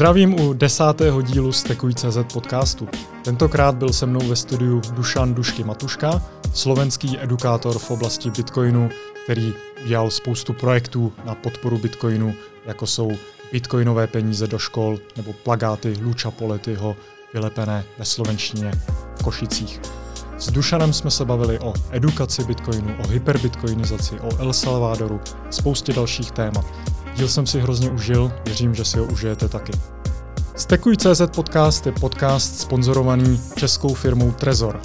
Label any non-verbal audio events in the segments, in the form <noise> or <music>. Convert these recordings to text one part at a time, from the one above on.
Zdravím u desátého dílu Stekuj.cz podcastu. Tentokrát byl se mnou ve studiu Dušan Dušky Matuška, slovenský edukátor v oblasti Bitcoinu, který udělal spoustu projektů na podporu Bitcoinu, jako jsou bitcoinové peníze do škol nebo plagáty Luča Poletyho vylepené ve slovenštině v Košicích. S Dušanem jsme se bavili o edukaci Bitcoinu, o hyperbitcoinizaci, o El Salvadoru, spoustě dalších témat. Díl jsem si hrozně užil, věřím, že si ho užijete taky. Stekuj.cz podcast je podcast sponzorovaný českou firmou Trezor.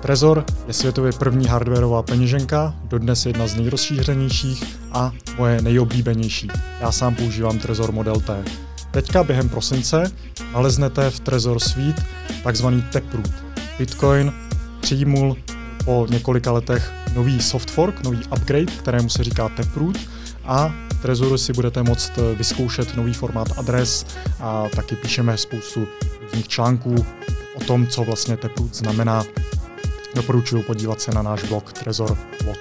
Trezor je světově první hardwareová peněženka, dodnes jedna z nejrozšířenějších a moje nejoblíbenější. Já sám používám Trezor Model T. Teďka během prosince naleznete v Trezor Suite takzvaný Taproot. Bitcoin přijmul po několika letech nový soft fork, nový upgrade, kterému se říká Taproot a Trezoru si budete moct vyzkoušet nový formát adres a taky píšeme spoustu různých článků o tom, co vlastně Taproot znamená. Doporučuji podívat se na náš blog Trezor blog.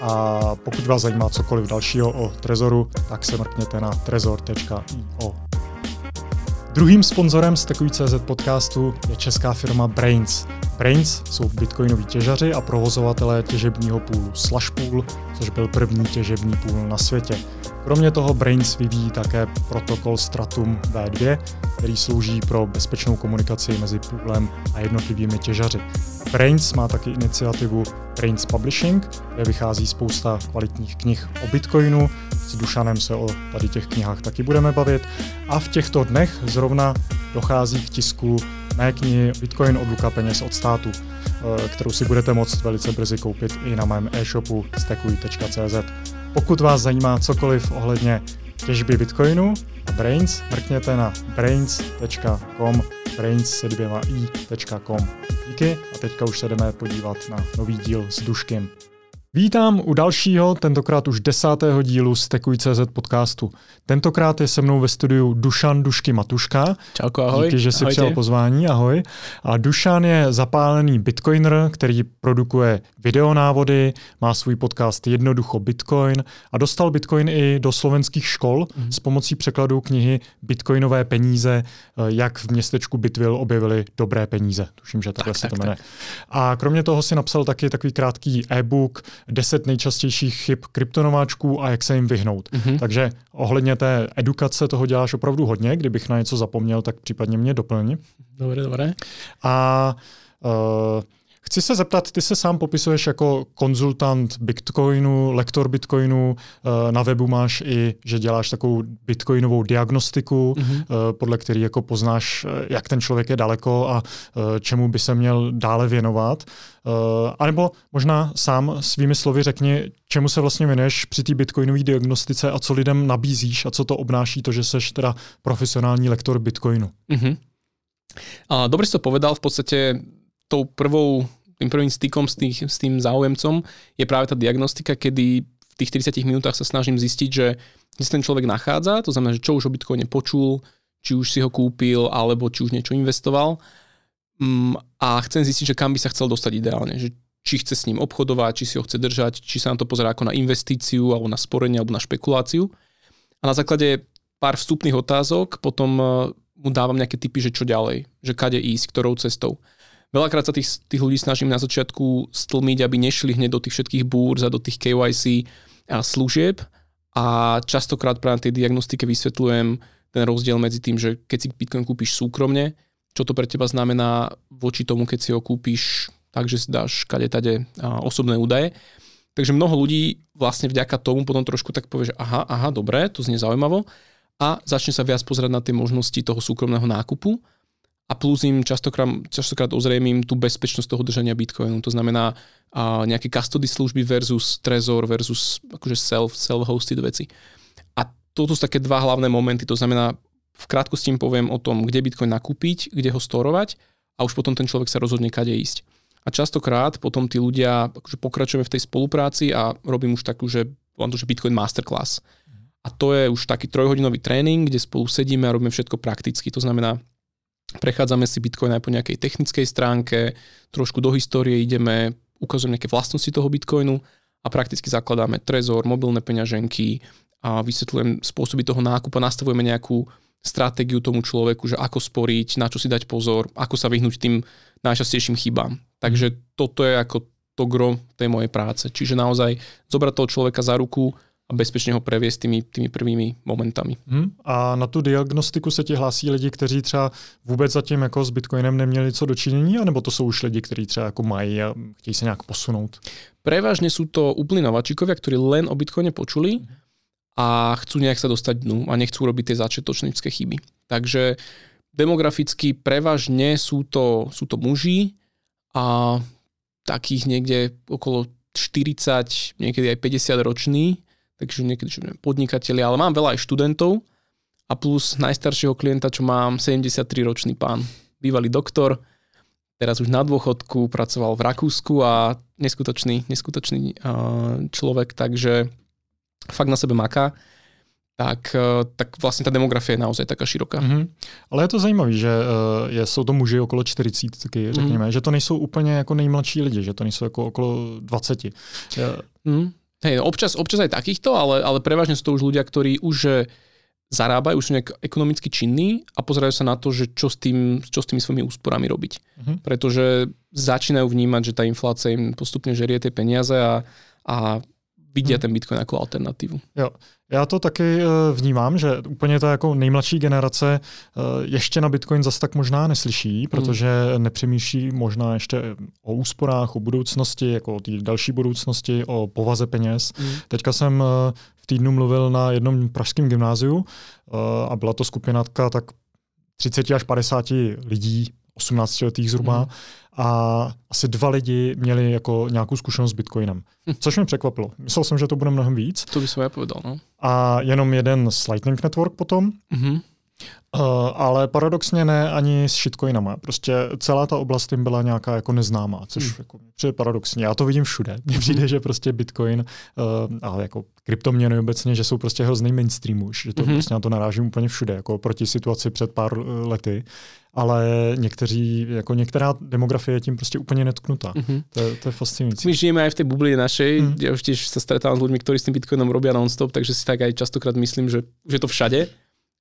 A pokud vás zajímá cokoliv dalšího o Trezoru, tak se mrkněte na trezor.io. Druhým sponzorem Stekuj.cz podcastu je česká firma Brains. Brains jsou bitcoinoví těžaři a provozovatelé těžebního půlu Slashpool, což byl první těžební půl na světě. Kromě toho Brains vyvíjí také protokol Stratum V2, který slouží pro bezpečnou komunikaci mezi půlem a jednotlivými těžaři. Brains má taky iniciativu Brains Publishing, kde vychází spousta kvalitních knih o Bitcoinu. S Dušanem se o tady těch knihách taky budeme bavit. A v těchto dnech zrovna dochází k tisku mé knihy Bitcoin od Luka peněz od státu, eh, kterou si budete moct velice brzy koupit i na mém e-shopu stekuj.cz. Pokud vás zajímá cokoliv ohledně těžby Bitcoinu a Brains, mrkněte na brains.com, brains se dvěma i.com. Díky a teďka už se jdeme podívat na nový díl s Duškem. Vítám u dalšího, tentokrát už desátého dílu Stekuj.cz podcastu. Tentokrát je se mnou ve studiu Dušan Dušky Matuška. Čauko, ahoj. Díky, že jsi přijal pozvání, ahoj. A Dušan je zapálený bitcoiner, který produkuje videonávody, má svůj podcast Jednoducho Bitcoin a dostal Bitcoin i do slovenských škol mm-hmm. s pomocí překladu knihy Bitcoinové peníze, eh, jak v městečku Bitville objevili dobré peníze. Tuším, že takhle tak, se tak, to jmenuje. A kromě toho si napsal taky takový krátký e-book 10 nejčastějších chyb kryptonováčků a jak se jim vyhnout. Mm-hmm. Takže ohledně té edukace toho děláš opravdu hodně. Kdybych na něco zapomněl, tak případně mě doplň. Dobré, dobré. A uh, Chci se zeptat, ty se sám popisuješ jako konzultant Bitcoinu, lektor Bitcoinu, eh, na webu máš i, že děláš takovou bitcoinovou diagnostiku, mm-hmm. podle který jako poznáš, eh, jak ten člověk je daleko a čemu by se měl dále věnovat. A nebo možná sám svými slovy řekni, čemu se vlastně věnuješ při té bitcoinové diagnostice a co lidem nabízíš a co to obnáší to, že seš teda profesionální lektor Bitcoinu. Mm-hmm. A, dobre si to povedal, v podstate tou prvou tým prvým stykom s, tých, s tým záujemcom je práve tá diagnostika, kedy v tých 30 minútach sa snažím zistiť, že kde sa ten človek nachádza, to znamená, že čo už o Bitcoine počul, či už si ho kúpil, alebo či už niečo investoval. Mm, a chcem zistiť, že kam by sa chcel dostať ideálne. Že či chce s ním obchodovať, či si ho chce držať, či sa na to pozerá ako na investíciu, alebo na sporenie, alebo na špekuláciu. A na základe pár vstupných otázok potom eh, mu dávam nejaké typy, že čo ďalej, že kade ísť, ktorou cestou. Veľakrát sa tých, tých ľudí snažím na začiatku stlmiť, aby nešli hneď do tých všetkých búrz a do tých KYC a služieb. A častokrát práve na tej diagnostike vysvetľujem ten rozdiel medzi tým, že keď si Bitcoin kúpiš súkromne, čo to pre teba znamená voči tomu, keď si ho kúpiš tak, že si dáš kade tade osobné údaje. Takže mnoho ľudí vlastne vďaka tomu potom trošku tak povie, že aha, aha, dobre, to znie zaujímavo. A začne sa viac pozerať na tie možnosti toho súkromného nákupu a plus im častokrát, častokrát ozrejmím tú bezpečnosť toho držania Bitcoinu. To znamená a nejaké custody služby versus Trezor versus akože self, self-hosted veci. A toto sú také dva hlavné momenty. To znamená, v krátkosti im poviem o tom, kde Bitcoin nakúpiť, kde ho storovať a už potom ten človek sa rozhodne kade ísť. A častokrát potom tí ľudia, akože pokračujeme v tej spolupráci a robím už takú, že volám to, že Bitcoin Masterclass. A to je už taký trojhodinový tréning, kde spolu sedíme a robíme všetko prakticky. To znamená, Prechádzame si Bitcoin aj po nejakej technickej stránke, trošku do histórie ideme, ukazujeme nejaké vlastnosti toho Bitcoinu a prakticky zakladáme trezor, mobilné peňaženky a vysvetľujem spôsoby toho nákupa, nastavujeme nejakú stratégiu tomu človeku, že ako sporiť, na čo si dať pozor, ako sa vyhnúť tým najčastejším chybám. Takže toto je ako to gro tej mojej práce. Čiže naozaj zobrať toho človeka za ruku a bezpečně ho previesť tými, tými prvými momentami. Hmm. A na tu diagnostiku se ti hlásí lidi, kteří třeba vůbec zatím jako s Bitcoinem neměli co dočinění, anebo to jsou už lidi, kteří třeba jako mají a chtějí se nějak posunout? Prevažne sú to úplní nováčikovia, ktorí len o Bitcoine počuli a chcú nejak sa dostať dnu a nechcú robiť tie začiatočnícke chyby. Takže demograficky prevažne sú to, sú to muži a takých niekde okolo 40, niekedy aj 50 roční, takže niekedy čo neviem, podnikatelia, ale mám veľa aj študentov a plus najstaršieho klienta, čo mám, 73 ročný pán, bývalý doktor, teraz už na dôchodku, pracoval v Rakúsku a neskutočný, neskutočný uh, človek, takže fakt na sebe maká tak, tak vlastně ta demografie je naozaj taká široká. Mm-hmm. Ale je to zajímavé, že uh, je, jsou to muži okolo 40, taky řekněme, mm. že to nejsou úplně jako nejmladší lidi, že to nejsou jako okolo 20. Ja... Hej, no občas, občas aj takýchto, ale, ale prevažne sú to už ľudia, ktorí už zarábajú, už sú nejak ekonomicky činní a pozerajú sa na to, že čo s, tým, čo s tými svojimi úsporami robiť. Uh-huh. Pretože začínajú vnímať, že tá inflácia im postupne žerie tie peniaze a, a vidia hmm. ten Bitcoin jako alternativu. Jo, já to taky eh, vnímám, že úplně ta jako nejmladší generace eh, ještě na Bitcoin zase tak možná neslyší, hmm. protože nepřemýšlí možná ještě o úsporách, o budoucnosti, jako o té další budoucnosti, o povaze peněz. Hmm. Teďka jsem eh, v týdnu mluvil na jednom pražském gymnáziu a byla to skupinatka tak 30 až 50 lidí, 18 letých zhruba. Hmm a asi dva lidi měli jako nějakou zkušenost s Bitcoinem, hm. což mě překvapilo. Myslel jsem, že to bude mnohem víc. To by se já povedal, no. A jenom jeden s Lightning Network potom. Mm-hmm. Uh, ale paradoxně ne ani s shitcoinama. Prostě celá ta oblast jim byla nějaká jako neznámá, což hmm. jako, je paradoxní. Já to vidím všude. Mně přijde, hmm. že prostě Bitcoin uh, a jako kryptoměny obecně, že jsou prostě hrozný mainstream už, že to hmm. prostě na to narážím úplně všude, jako proti situaci před pár lety ale někteří, jako některá demografie je tím prostě úplně netknutá. Mm-hmm. To, je, to je fascinující. My žijeme aj v tej bubline našej, mm. ja už tiež sa stretávam s ľuďmi, ktorí s tým Bitcoinom robia non-stop, takže si tak aj častokrát myslím, že už je to všade,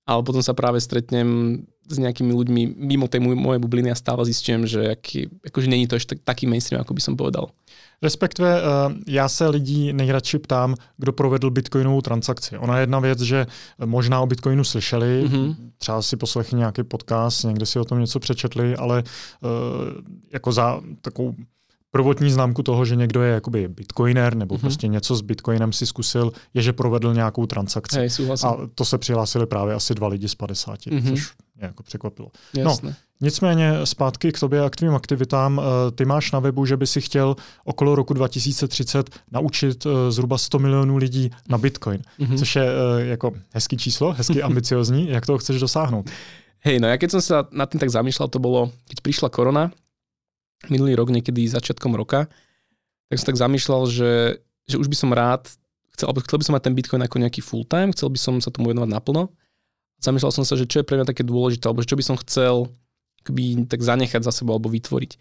ale potom sa práve stretnem s nejakými ľuďmi mimo tej mojej bubliny a stále zistujem, že aký, akože není to ešte taký mainstream, ako by som povedal. Respektive uh, já se lidí nejradši ptám, kdo provedl bitcoinovou transakci. Ona je jedna věc, že možná o bitcoinu slyšeli, mm-hmm. třeba si poslechli nějaký podcast, někde si o tom něco přečetli, ale uh, jako za takovou prvotní známku toho, že někdo je jakoby bitcoiner nebo mm-hmm. prostě něco s bitcoinem si zkusil, je, že provedl nějakou transakci. Hej, a to se přihlásili právě asi dva lidi z 50, mm-hmm. což mě jako překvapilo. Jasne. No, nicméně zpátky k tobě a k tvým aktivitám. Eh, ty máš na webu, že by si chtěl okolo roku 2030 naučit eh, zhruba 100 milionů lidí na bitcoin, mm-hmm. což je eh, jako hezký číslo, hezky <laughs> ambiciozní. Jak toho chceš dosáhnout? Hej, no ja keď som sa nad tým tak zamýšľal, to bolo, keď prišla korona, minulý rok, niekedy začiatkom roka, tak som tak zamýšľal, že, že už by som rád, chcel, chcel by som mať ten Bitcoin ako nejaký full time, chcel by som sa tomu venovať naplno. Zamýšľal som sa, že čo je pre mňa také dôležité, alebo čo by som chcel kby, tak zanechať za sebou alebo vytvoriť.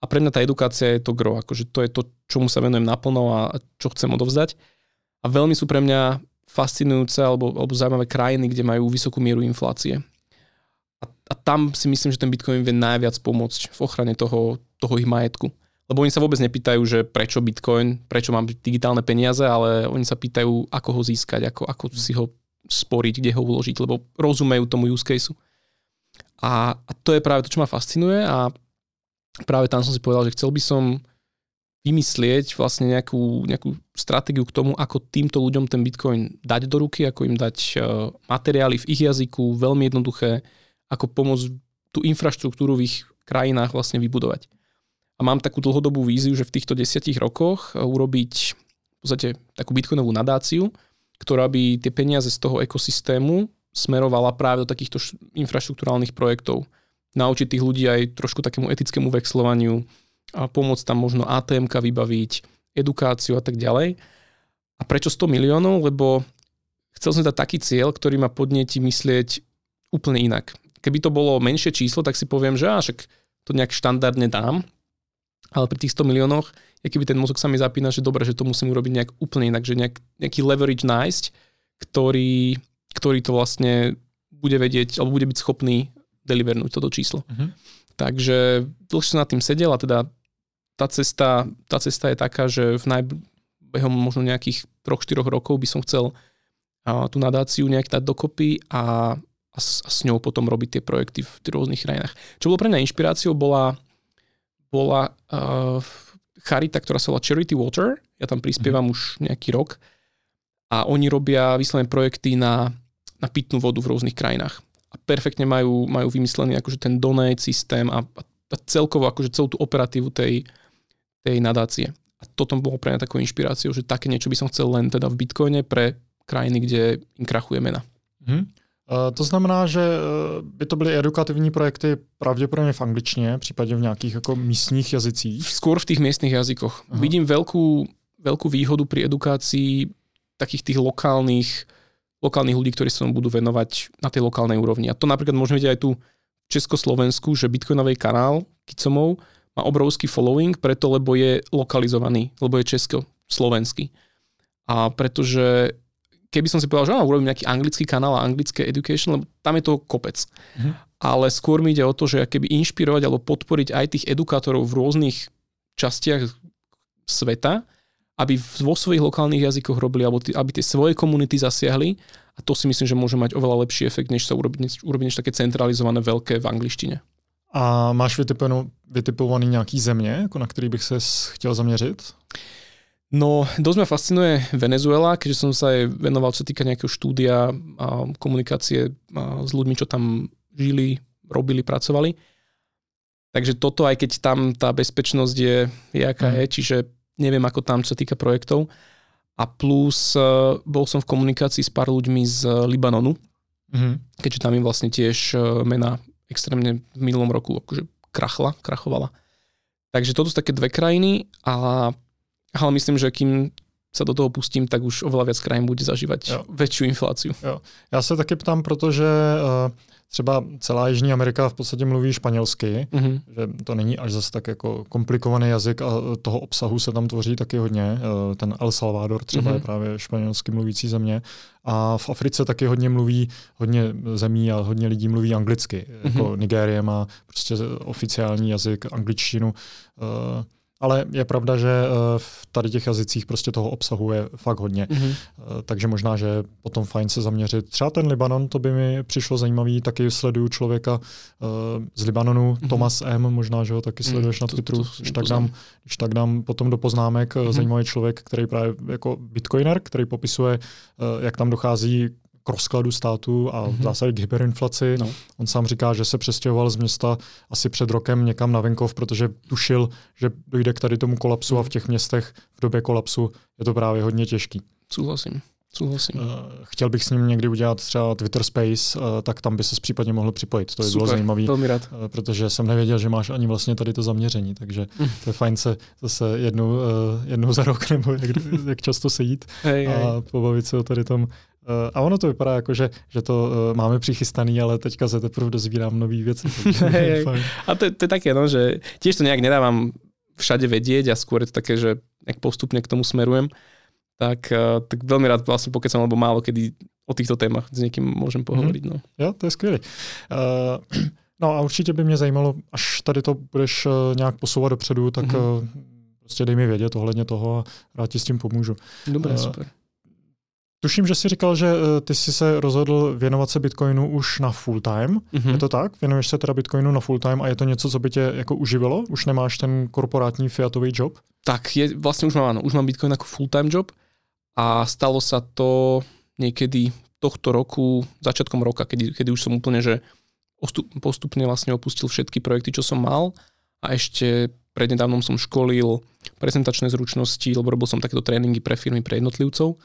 A pre mňa tá edukácia je to gro, akože to je to, čomu sa venujem naplno a čo chcem odovzdať. A veľmi sú pre mňa fascinujúce alebo, alebo zaujímavé krajiny, kde majú vysokú mieru inflácie. A, a tam si myslím, že ten Bitcoin vie najviac pomôcť v ochrane toho, toho ich majetku. Lebo oni sa vôbec nepýtajú, že prečo Bitcoin, prečo mám digitálne peniaze, ale oni sa pýtajú, ako ho získať, ako, ako si ho sporiť, kde ho uložiť, lebo rozumejú tomu use caseu. A, a to je práve to, čo ma fascinuje a práve tam som si povedal, že chcel by som vymyslieť vlastne nejakú, nejakú stratégiu k tomu, ako týmto ľuďom ten Bitcoin dať do ruky, ako im dať uh, materiály v ich jazyku, veľmi jednoduché, ako pomôcť tú infraštruktúru v ich krajinách vlastne vybudovať. A mám takú dlhodobú víziu, že v týchto desiatich rokoch e, urobiť v podstate takú bitcoinovú nadáciu, ktorá by tie peniaze z toho ekosystému smerovala práve do takýchto infraštruktúrálnych projektov. Naučiť tých ľudí aj trošku takému etickému vexlovaniu a pomôcť tam možno atm vybaviť, edukáciu a tak ďalej. A prečo 100 miliónov? Lebo chcel som dať taký cieľ, ktorý ma podnieti myslieť úplne inak. Keby to bolo menšie číslo, tak si poviem, že až to nejak štandardne dám, ale pri tých 100 miliónoch, keby ten mozog sa mi zapína, že dobre, že to musím urobiť nejak úplne inak, že nejak, nejaký leverage nájsť, ktorý, ktorý to vlastne bude vedieť, alebo bude byť schopný delivernúť toto číslo. Uh-huh. Takže dlhšie som nad tým sedel a teda tá cesta, tá cesta je taká, že v najbehom možno nejakých 3-4 rokov by som chcel tú nadáciu nejak dať dokopy a, a, s, a s ňou potom robiť tie projekty v tých rôznych krajinách. Čo bolo pre mňa inšpiráciou, bola, bola uh, charita, ktorá sa volá Charity Water. Ja tam prispievam mm. už nejaký rok a oni robia vyslovené projekty na, na pitnú vodu v rôznych krajinách. A perfektne majú, majú vymyslený akože ten donate systém a, a celkovo akože celú tú operatívu tej, tej nadácie. A toto bolo pre mňa takou inšpiráciou, že také niečo by som chcel len teda v Bitcoine pre krajiny, kde im krachuje mena. Hmm. Uh, to znamená, že e, by to byly edukativní projekty pravděpodobně v angličtině, případně v nějakých jako místních jazycích? Skôr v tých miestnych jazykoch. Uh-huh. Vidím veľkú, veľkú výhodu pri edukácii takých tých lokálnych, lokálnych ľudí, ktorí sa budú venovať na tej lokálnej úrovni. A to napríklad môžeme vidieť aj tu v Československu, že Bitcoinový kanál Kicomov má obrovský following, preto lebo je lokalizovaný, lebo je česko-slovenský. A pretože keby som si povedal, že áno, urobím nejaký anglický kanál a anglické education, lebo tam je to kopec. Mhm. Ale skôr mi ide o to, že keby inšpirovať alebo podporiť aj tých edukátorov v rôznych častiach sveta, aby vo svojich lokálnych jazykoch robili, alebo tí, aby tie svoje komunity zasiahli. A to si myslím, že môže mať oveľa lepší efekt, než sa urobiť, než, urobiť než také centralizované veľké v angličtine. A máš vytipovaný, vytipovaný nějaký země, jako na který bych se chtěl zaměřit? No, dosť ma fascinuje Venezuela, keďže som sa aj venoval, čo týka nejakého štúdia a komunikácie a s ľuďmi, čo tam žili, robili, pracovali. Takže toto, aj keď tam tá bezpečnosť je, je aká mm. je, čiže neviem, ako tam, čo sa týka projektov. A plus uh, bol som v komunikácii s pár ľuďmi z Libanonu, mm. keďže tam im vlastne tiež uh, mena extrémne v minulom roku akože krachla, krachovala. Takže toto sú také dve krajiny, a, ale myslím, že kým sa do toho pustím, tak už oveľa viac krajín bude zažívať jo. väčšiu infláciu. Jo. Já se taky ptám, protože uh, třeba celá Jižní Amerika v podstatě mluví španělsky, mm-hmm. že to není až zase tak jako komplikovaný jazyk a toho obsahu se tam tvoří taky hodně. Uh, ten El Salvador třeba mm-hmm. je právě španělsky mluvící země a v Africe taky hodně mluví, hodně zemí a hodně lidí mluví anglicky. Mm-hmm. Jako Nigérie má prostě oficiální jazyk angličtinu. Uh, ale je pravda, že eh, v tady těch jazycích prostě toho obsahu je fakt hodně. Mm-hmm. Takže možná, že potom fajn se zaměřit. Třeba ten Libanon, to by mi přišlo zajímavý. Taky sleduju člověka z Libanonu, mm-hmm. Thomas M., možná, že ho taky mhm. sleduješ mm, na Twitteru. Když tak, dám, když tak dám potom do poznámek mm-hmm. zajímavý člověk, který právě jako bitcoiner, který popisuje, jak tam dochází k rozkladu státu a v mhm. zásadě k hyperinflaci. No. On sám říká, že se přestěhoval z města asi před rokem někam na venkov, protože tušil, že dojde k tady tomu kolapsu a v těch městech v době kolapsu je to právě hodně těžký. Souhlasím. Souhlasím. Uh, chtěl bych s ním někdy udělat třeba Twitter Space, uh, tak tam by se případně mohl připojit. To by Super, bylo zajímavé. Velmi rád. Uh, protože jsem nevěděl, že máš ani vlastně tady to zaměření, takže mm. to je fajn se zase jednou, jednou za rok nebo jak, jak často sejít hey, a hey. pobavit se o tady tom Eh, a ono to vypadá jako, že, že to uh, máme přichystaný, ale teďka se teprve dozvírám nový věci. <laughs> A to, to je také, no, že tiež to nejak nedávam všade vedieť a skôr je to také, že nejak postupne k tomu smerujem. Tak, uh, tak veľmi rád vlastne pokecam, lebo málo kedy o týchto témach s niekým môžem pohovoriť. No. Jo, to je skvělé. Uh, <clears throat> no a určitě by mě zajímalo, až tady to budeš nějak posouvat dopředu, tak mm-hmm. prostě dej mi vědět ohledně toho a rád ti s tím pomůžu. Dobré, uh, super. Tuším, že jsi říkal, že eh, ty jsi se rozhodl věnovat se Bitcoinu už na full time. Mm-hmm. Je to tak? Věnuješ se teda Bitcoinu na full time a je to něco, co by tě jako uživilo? Už nemáš ten korporátní fiatový job? Tak, je, vlastne už mám, áno, už mám Bitcoin ako full time job a stalo sa to niekedy tohto roku, začiatkom roka, kedy, kedy už som úplne, že postupne vlastne opustil všetky projekty, čo som mal a ešte prednedávnom som školil prezentačné zručnosti, lebo robil som takéto tréningy pre firmy, pre jednotlivcov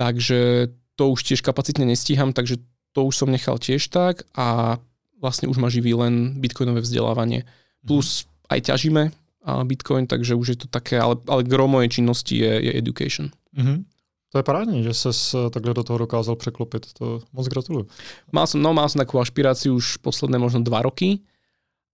Takže to už tiež kapacitne nestíham, takže to už som nechal tiež tak a vlastne už ma živí len bitcoinové vzdelávanie. Plus aj ťažíme bitcoin, takže už je to také, ale, ale gro mojej činnosti je, je education. Mm-hmm. To je parádní, že ses takhle do toho dokázal překlopit. To moc gratuluju. Mal som, no, mal som takú ašpiráciu už posledné možno dva roky,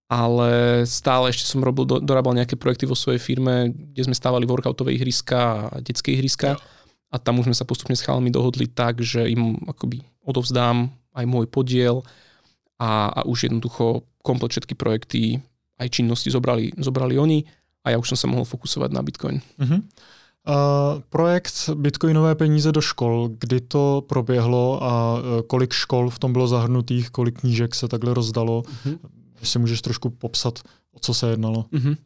ale stále ešte som robil, do, dorábal nejaké projekty vo svojej firme, kde sme stávali workoutové ihriska a detské ihriska. Ja a tam už sme sa postupne s chalami dohodli tak, že im akoby odovzdám aj môj podiel a, a už jednoducho komplet všetky projekty, aj činnosti zobrali, zobrali oni a ja už som sa mohol fokusovať na Bitcoin. Uh-huh. Uh, projekt Bitcoinové peníze do škol, kdy to proběhlo a uh, kolik škol v tom bylo zahrnutých, kolik knížek se takhle rozdalo, uh-huh. jestli můžeš trošku popsat, o co se jednalo. Uh-huh.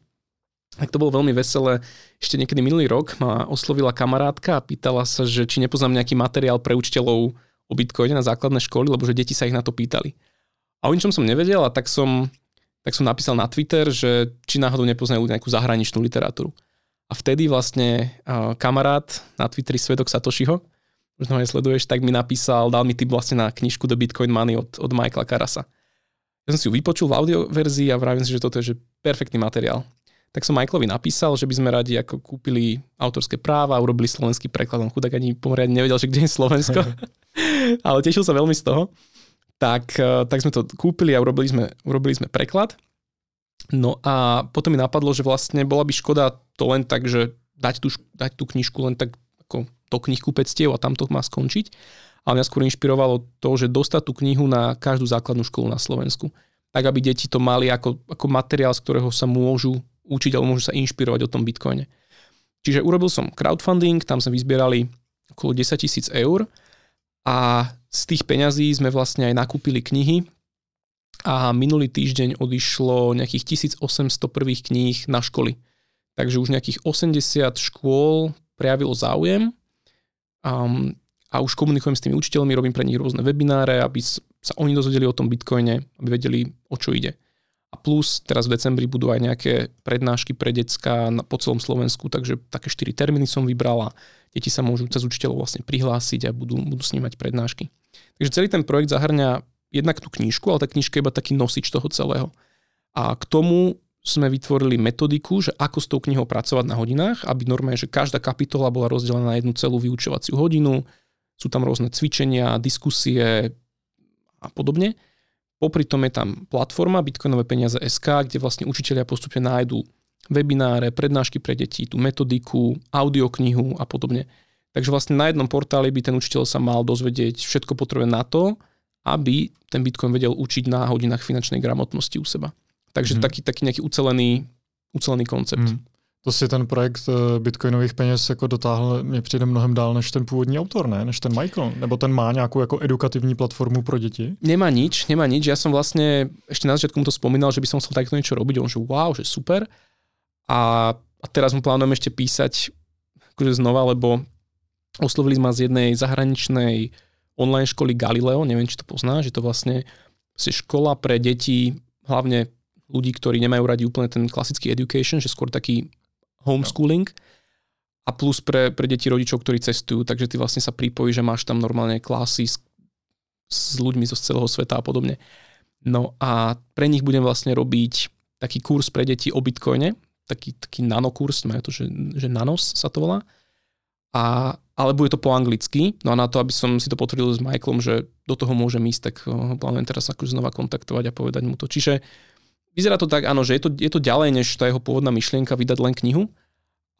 Tak to bolo veľmi veselé. Ešte niekedy minulý rok ma oslovila kamarátka a pýtala sa, že či nepoznám nejaký materiál pre učiteľov o Bitcoine na základné školy, lebo že deti sa ich na to pýtali. A o ničom som nevedel a tak som, tak som napísal na Twitter, že či náhodou nepoznajú nejakú zahraničnú literatúru. A vtedy vlastne kamarát na Twitteri Svedok Satošiho, možno ho sleduješ, tak mi napísal, dal mi tip vlastne na knižku The Bitcoin Money od, od Michaela Karasa. Ja som si ju vypočul v audioverzii a vravím si, že toto je že perfektný materiál tak som Michaelovi napísal, že by sme radi ako kúpili autorské práva urobili slovenský preklad. On chudák ani pomoriadne nevedel, že kde je Slovensko, <laughs> ale tešil sa veľmi z toho. Tak, eh, tak sme to kúpili a urobili sme, urobili sme preklad. No a potom mi napadlo, že vlastne bola by škoda to len tak, že dať tú, dať tú knižku len tak ako do knihkupectiev a tam to má skončiť. Ale mňa skôr inšpirovalo to, že dostať tú knihu na každú základnú školu na Slovensku. Tak, aby deti to mali ako, ako materiál, z ktorého sa môžu učiť alebo môžu sa inšpirovať o tom Bitcoine. Čiže urobil som crowdfunding, tam sme vyzbierali okolo 10 tisíc eur a z tých peňazí sme vlastne aj nakúpili knihy a minulý týždeň odišlo nejakých 1800 prvých kníh na školy. Takže už nejakých 80 škôl prejavilo záujem um, a už komunikujem s tými učiteľmi, robím pre nich rôzne webináre, aby sa oni dozvedeli o tom Bitcoine, aby vedeli, o čo ide. A plus teraz v decembri budú aj nejaké prednášky pre decka po celom Slovensku, takže také 4 termíny som vybrala. Deti sa môžu cez učiteľov vlastne prihlásiť a budú, budú snímať prednášky. Takže celý ten projekt zahrňa jednak tú knižku, ale tá knižka je iba taký nosič toho celého. A k tomu sme vytvorili metodiku, že ako s tou knihou pracovať na hodinách, aby normálne, že každá kapitola bola rozdelená na jednu celú vyučovaciu hodinu, sú tam rôzne cvičenia, diskusie a podobne. Popri tom je tam platforma Bitcoinové peniaze SK, kde vlastne učiteľia postupne nájdú webináre, prednášky pre deti, tú metodiku, audioknihu a podobne. Takže vlastne na jednom portáli by ten učiteľ sa mal dozvedieť všetko potrebné na to, aby ten Bitcoin vedel učiť na hodinách finančnej gramotnosti u seba. Takže mm. taký, taký nejaký ucelený, ucelený koncept. Mm. To si ten projekt eh, bitcoinových peněz jako dotáhl, mě přijde mnohem dál než ten původní autor, ne? Než ten Michael. Nebo ten má nějakou jako edukativní platformu pro děti? Nemá nič, nemá nič. Ja som vlastne, ešte na začiatku mu to spomínal, že by som chcel takto niečo robiť. On že wow, že super. A, a teraz mu plánujem ešte písať akože znova, lebo oslovili ma z jednej zahraničnej online školy Galileo, neviem, či to pozná, že to vlastne je škola pre deti, hlavne ľudí, ktorí nemajú radi úplne ten klasický education, že skôr taký homeschooling a plus pre, pre deti rodičov, ktorí cestujú, takže ty vlastne sa pripojí, že máš tam normálne klasy s, s ľuďmi zo celého sveta a podobne. No a pre nich budem vlastne robiť taký kurz pre deti o Bitcoine, taký, taký nanokurs, majú to, že, že nanos sa to volá. A, ale bude to po anglicky. No a na to, aby som si to potvrdil s Michaelom, že do toho môžem ísť, tak ho plánujem teraz akože znova kontaktovať a povedať mu to. Čiže vyzerá to tak, áno, že je to, je to ďalej, než tá jeho pôvodná myšlienka vydať len knihu,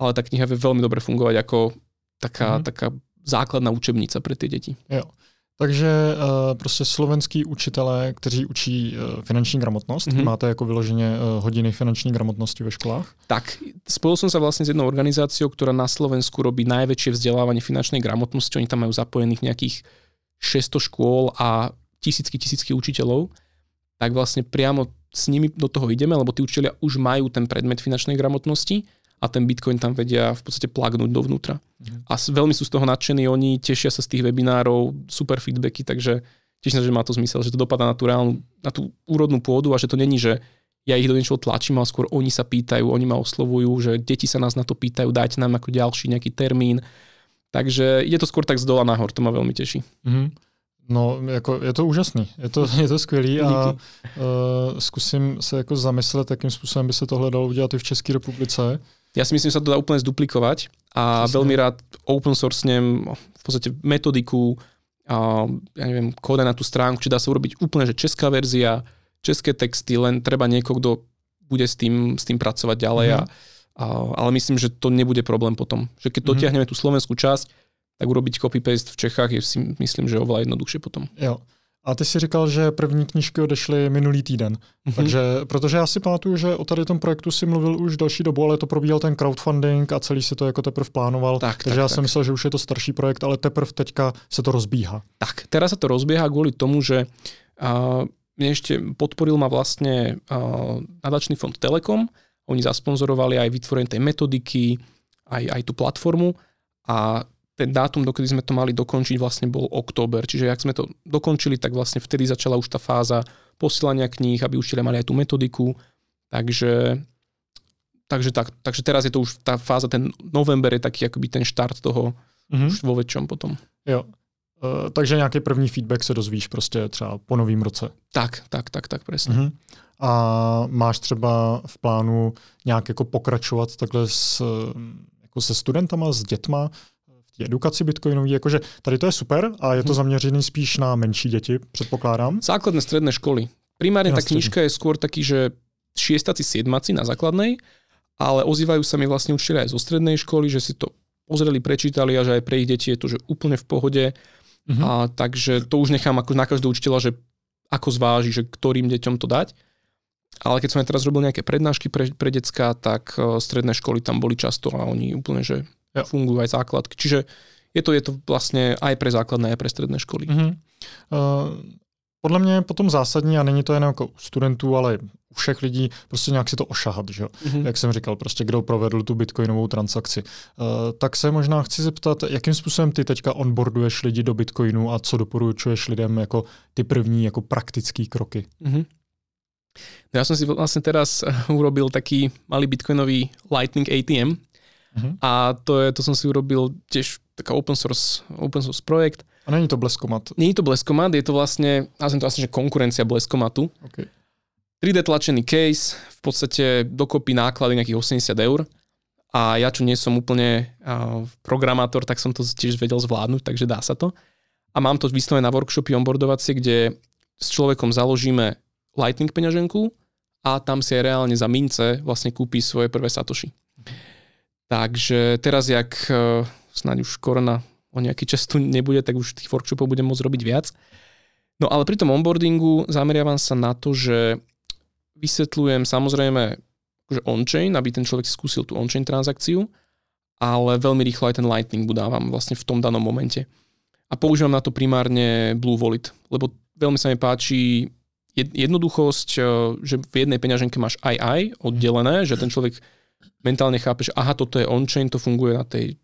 ale tá kniha vie veľmi dobre fungovať ako taká, mm. taká základná učebnica pre tie deti. Jo. Takže uh, prostě slovenský učitelé, kteří učí uh, finanční gramotnost, mm-hmm. máte jako vyloženě uh, hodiny finanční gramotnosti ve školách? Tak, spojil som sa vlastne s jednou organizáciou, ktorá na Slovensku robí najväčšie vzdelávanie finančnej gramotnosti. Oni tam majú zapojených nejakých 600 škôl a tisícky, tisícky učiteľov. Tak vlastne priamo s nimi do toho ideme, lebo tí učiteľia už majú ten predmet finančnej gramotnosti a ten Bitcoin tam vedia v podstate plagnúť dovnútra. Mm. A veľmi sú z toho nadšení, oni tešia sa z tých webinárov, super feedbacky, takže tiež že má to zmysel, že to dopadá na tú reálnu, na tú úrodnú pôdu a že to není, že ja ich do niečoho tlačím, ale skôr oni sa pýtajú, oni ma oslovujú, že deti sa nás na to pýtajú, dajte nám ako ďalší nejaký termín. Takže je to skôr tak z dola nahor, to ma veľmi teší. Mm-hmm. No, jako je to úžasný, je to, <laughs> je to skvělý a uh, zkusím se jako zamyslet, jakým způsobem by se tohle dalo udělat i v České republice. Ja si myslím, že sa to dá úplne zduplikovať a Přesně. veľmi rád open sourcenem v podstate metodiku, a, ja neviem, kóda na tú stránku, či dá sa urobiť úplne, že česká verzia, české texty, len treba niekoho, kto bude s tým, s tým pracovať ďalej. Mm. A, a, ale myslím, že to nebude problém potom. Že keď mhm. dotiahneme mm. tú slovenskú časť, tak urobiť copy-paste v Čechách je si myslím, že oveľa jednoduchšie potom. Jo. A ty si říkal, že první knížky odešly minulý týden. Mm-hmm. Takže, protože já si pamatuju, že o tady tom projektu si mluvil už další dobu, ale to probíhal ten crowdfunding a celý si to jako teprve plánoval. Tak, takže tak, já tak. jsem myslel, že už je to starší projekt, ale teprve teďka se to rozbíhá. Tak, teraz se to rozbíhá kvůli tomu, že uh, mě ještě podporil ma vlastně uh, nadačný fond Telekom. Oni zasponzorovali aj vytvorenie tej metodiky, aj, aj tú platformu a ten dátum, dokedy sme to mali dokončiť, vlastne bol október. Čiže ak sme to dokončili, tak vlastne vtedy začala už tá fáza posielania kníh, aby učiteľe mali aj tú metodiku. Takže, takže, tak, takže teraz je to už tá fáza, ten november je taký akoby ten štart toho mm-hmm. už vo väčšom potom. Jo. Uh, takže nějaký první feedback se dozvíš prostě třeba po novém roce. Tak, tak, tak, tak, presne. Uh-huh. A máš třeba v plánu nějak jako pokračovat takhle s, jako se studentama, s dětma, edukaci bitcoinové, jakože tady to je super a je to mhm. zaměřený spíš na menší děti, předpokládám. Základné stredné školy. Primárne tá knižka je skôr taký, že šiestaci, siedmaci na základnej, ale ozývajú sa mi vlastne učiteľi aj zo strednej školy, že si to pozreli, prečítali a že aj pre ich deti je to že úplne v pohode. Mm-hmm. A takže to už nechám ako na každého učiteľa, že ako zváži, že ktorým deťom to dať. Ale keď som aj teraz robil nejaké prednášky pre, pre decka, tak uh, stredné školy tam boli často a oni úplne, že jo. fungujú aj základky. Čiže je to, je to vlastně aj pre základné, aj pre střední školy. Mm-hmm. Uh, podle mě je potom zásadní, a není to jen jako studentů, ale u všech lidí, prostě nějak si to ošahat, že? Mm-hmm. jak jsem říkal, prostě kdo provedl tu bitcoinovou transakci. Uh, tak se možná chci zeptat, jakým způsobem ty teďka onboarduješ lidi do bitcoinu a co doporučuješ lidem jako ty první jako praktické kroky? Mm-hmm. No ja som si vlastne teraz <laughs> urobil taký malý bitcoinový Lightning ATM, Uh-huh. A to, je, to som si urobil tiež taká open source, open source projekt. A není to Bleskomat? Není to Bleskomat, je to vlastne, nazvem to vlastne, že konkurencia Bleskomatu. Okay. 3D tlačený case, v podstate dokopy náklady nejakých 80 eur. A ja, čo nie som úplne uh, programátor, tak som to tiež vedel zvládnuť, takže dá sa to. A mám to vyslovené na workshopy onboardovacie, kde s človekom založíme Lightning peňaženku a tam si aj reálne za mince vlastne kúpi svoje prvé satoshi. Takže teraz, jak e, snáď už korona o nejaký čas tu nebude, tak už tých workshopov budem môcť robiť viac. No ale pri tom onboardingu zameriavam sa na to, že vysvetľujem samozrejme že on-chain, aby ten človek skúsil tú on-chain transakciu, ale veľmi rýchlo aj ten Lightning budávam vlastne v tom danom momente. A používam na to primárne Blue Wallet, lebo veľmi sa mi páči jednoduchosť, e, že v jednej peňaženke máš aj aj oddelené, že ten človek mentálne chápe, že aha, toto je on-chain, to funguje na tej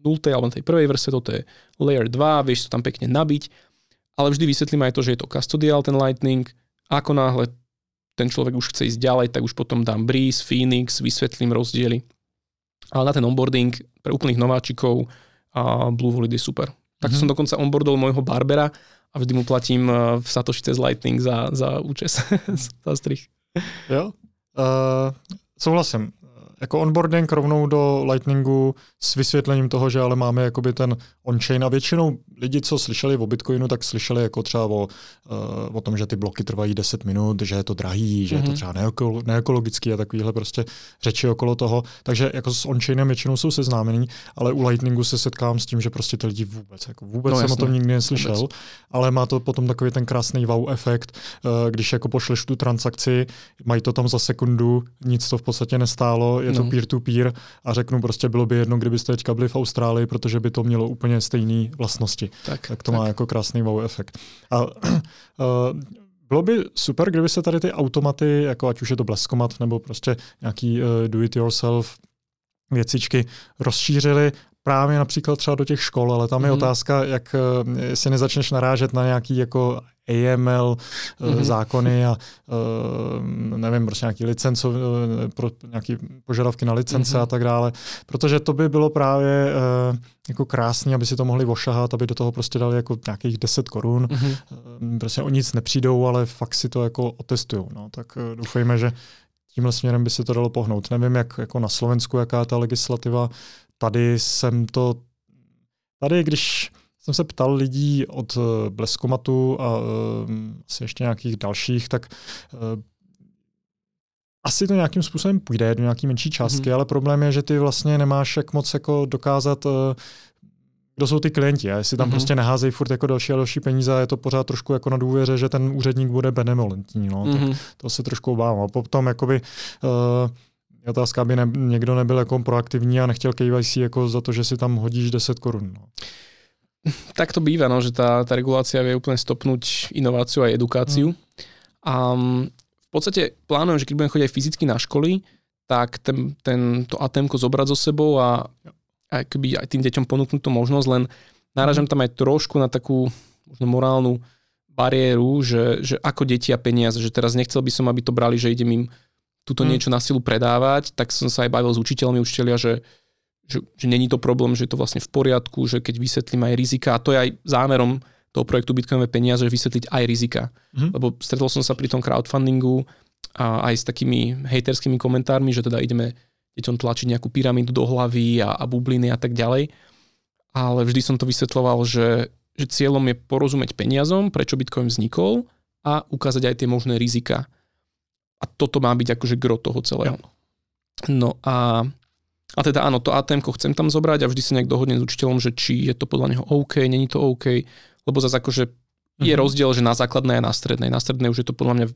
nultej alebo na tej prvej vrstve, toto je layer 2, vieš to tam pekne nabiť, ale vždy vysvetlím aj to, že je to custodial ten Lightning, ako náhle ten človek už chce ísť ďalej, tak už potom dám Breeze, Phoenix, vysvetlím rozdiely. Ale na ten onboarding pre úplných nováčikov a Blue Wallet je super. Tak mm-hmm. som dokonca onboardol môjho barbera a vždy mu platím v Satoshi cez Lightning za, za účes, <laughs> za strich. Jo, uh, souhlasím jako onboarding rovnou do Lightningu s vysvětlením toho, že ale máme jakoby ten on-chain a většinou lidi, co slyšeli o Bitcoinu, tak slyšeli jako třeba o, uh, o tom, že ty bloky trvají 10 minut, že je to drahý, že mm-hmm. je to mhm. třeba neekolo- neekologický a takovýhle prostě řeči okolo toho. Takže jako s on-chainem většinou jsou seznámení, ale u Lightningu se setkám s tím, že prostě ty lidi vůbec, jako vůbec no, jsem jasně. o tom nikdy neslyšel, vůbec. ale má to potom takový ten krásný wow efekt, uh, když jako pošleš tu transakci, mají to tam za sekundu, nic to v podstatě nestálo, je to no. peer-to-peer a řeknu prostě bylo by jedno, kdybyste teďka byli v Austrálii, protože by to mělo úplně stejné vlastnosti. Tak, tak to tak. má jako krásný wow efekt. A uh, <clears throat> bylo by super, kdyby se tady ty automaty, jako ať už je to bleskomat nebo prostě nějaký uh, do-it-yourself věcičky rozšířily právě například třeba do těch škol, ale tam mm-hmm. je mhm. otázka, jak eh, si nezačneš narážet na nějaký jako AML mm-hmm. zákony a nevím, prostě nějaký licenco, pro nějaký požadavky na licence mm-hmm. a tak dále, protože to by bylo právě jako krásný, aby si to mohli ošahat, aby do toho prostě dali jako nějakých 10 korun. Mm-hmm. Prostě o nic nepřijdou, ale fakt si to jako otestují. No, tak doufejme, že tímhle směrem by se to dalo pohnout. Nevím, jak jako na Slovensku, jaká ta legislativa. Tady jsem to, tady když jsem se ptal lidí od eh, Bleskomatu a uh, asi ještě nějakých dalších, tak uh, asi to nějakým způsobem půjde do nějaký menší částky, mm-hmm. ale problém je, že ty vlastně nemáš jak moc jako dokázat kdo jsou ty klienti a jestli tam mm-hmm. prostě neházejí furt jako další a další peníze a je to pořád trošku jako na důvěře, že ten úředník bude benevolentní. No, mm-hmm. tak mhm. to se trošku obávám. A potom jakoby uh, otázka, aby ne, někdo nebyl jako proaktivní a nechtěl KYC jako za to, že si tam hodíš 10 korun. No. <laughs> Tak to býva, no, že tá, tá regulácia vie úplne stopnúť inováciu a edukáciu. Mm. A mm, v podstate plánujem, že keď budem chodiť aj fyzicky na školy, tak ten, ten, to atm zobrať so sebou a aj, keby aj tým deťom ponúknuť tú možnosť, len náražam tam aj trošku na takú možno morálnu bariéru, že, že ako deti a peniaze, že teraz nechcel by som, aby to brali, že idem im túto mm. niečo na silu predávať, tak som sa aj bavil s učiteľmi, učiteľia, že, že, že není to problém, že je to vlastne v poriadku, že keď vysvetlím aj rizika, a to je aj zámerom toho projektu Bitcoinové peniaze, že vysvetliť aj rizika. Mm. Lebo stretol som sa pri tom crowdfundingu a aj s takými hejterskými komentármi, že teda ideme deťom tlačiť nejakú pyramídu do hlavy a, a bubliny a tak ďalej. Ale vždy som to vysvetloval, že, že cieľom je porozumieť peniazom, prečo Bitcoin vznikol a ukázať aj tie možné rizika. A toto má byť akože gro toho celého. No a, a teda áno, to atm chcem tam zobrať a vždy sa nejak dohodnem s učiteľom, že či je to podľa neho OK, není to OK, lebo zase akože mm-hmm. je mhm. rozdiel, že na základnej a na strednej. Na strednej už je to podľa mňa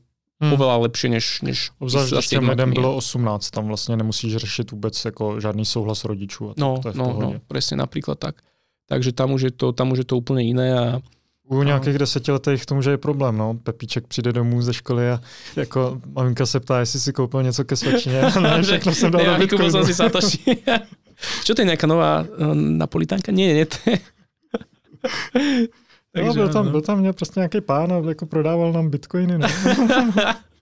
hmm. oveľa lepšie než, než Obzvlášť, když těm lidem bylo 18, tam vlastně nemusíš řešit vůbec jako žádný souhlas rodičů. A no, to je v no, no, presne napríklad tak. Takže tam už je to, tam už je to úplne iné a u nějakých desetiletých k tomu, že je problém. No. Pepíček přijde domů ze školy a jako maminka se ptá, jestli si koupil něco ke svačině. <laughs> ne, všechno jsem dal na Bitcoinu. som si Satoshi. Čo to je nejaká nová uh, napolitánka? Nie, nie, to je... Takže, no, byl tam, byl tam prostě nějaký pán a jako prodával nám bitcoiny. No. <laughs>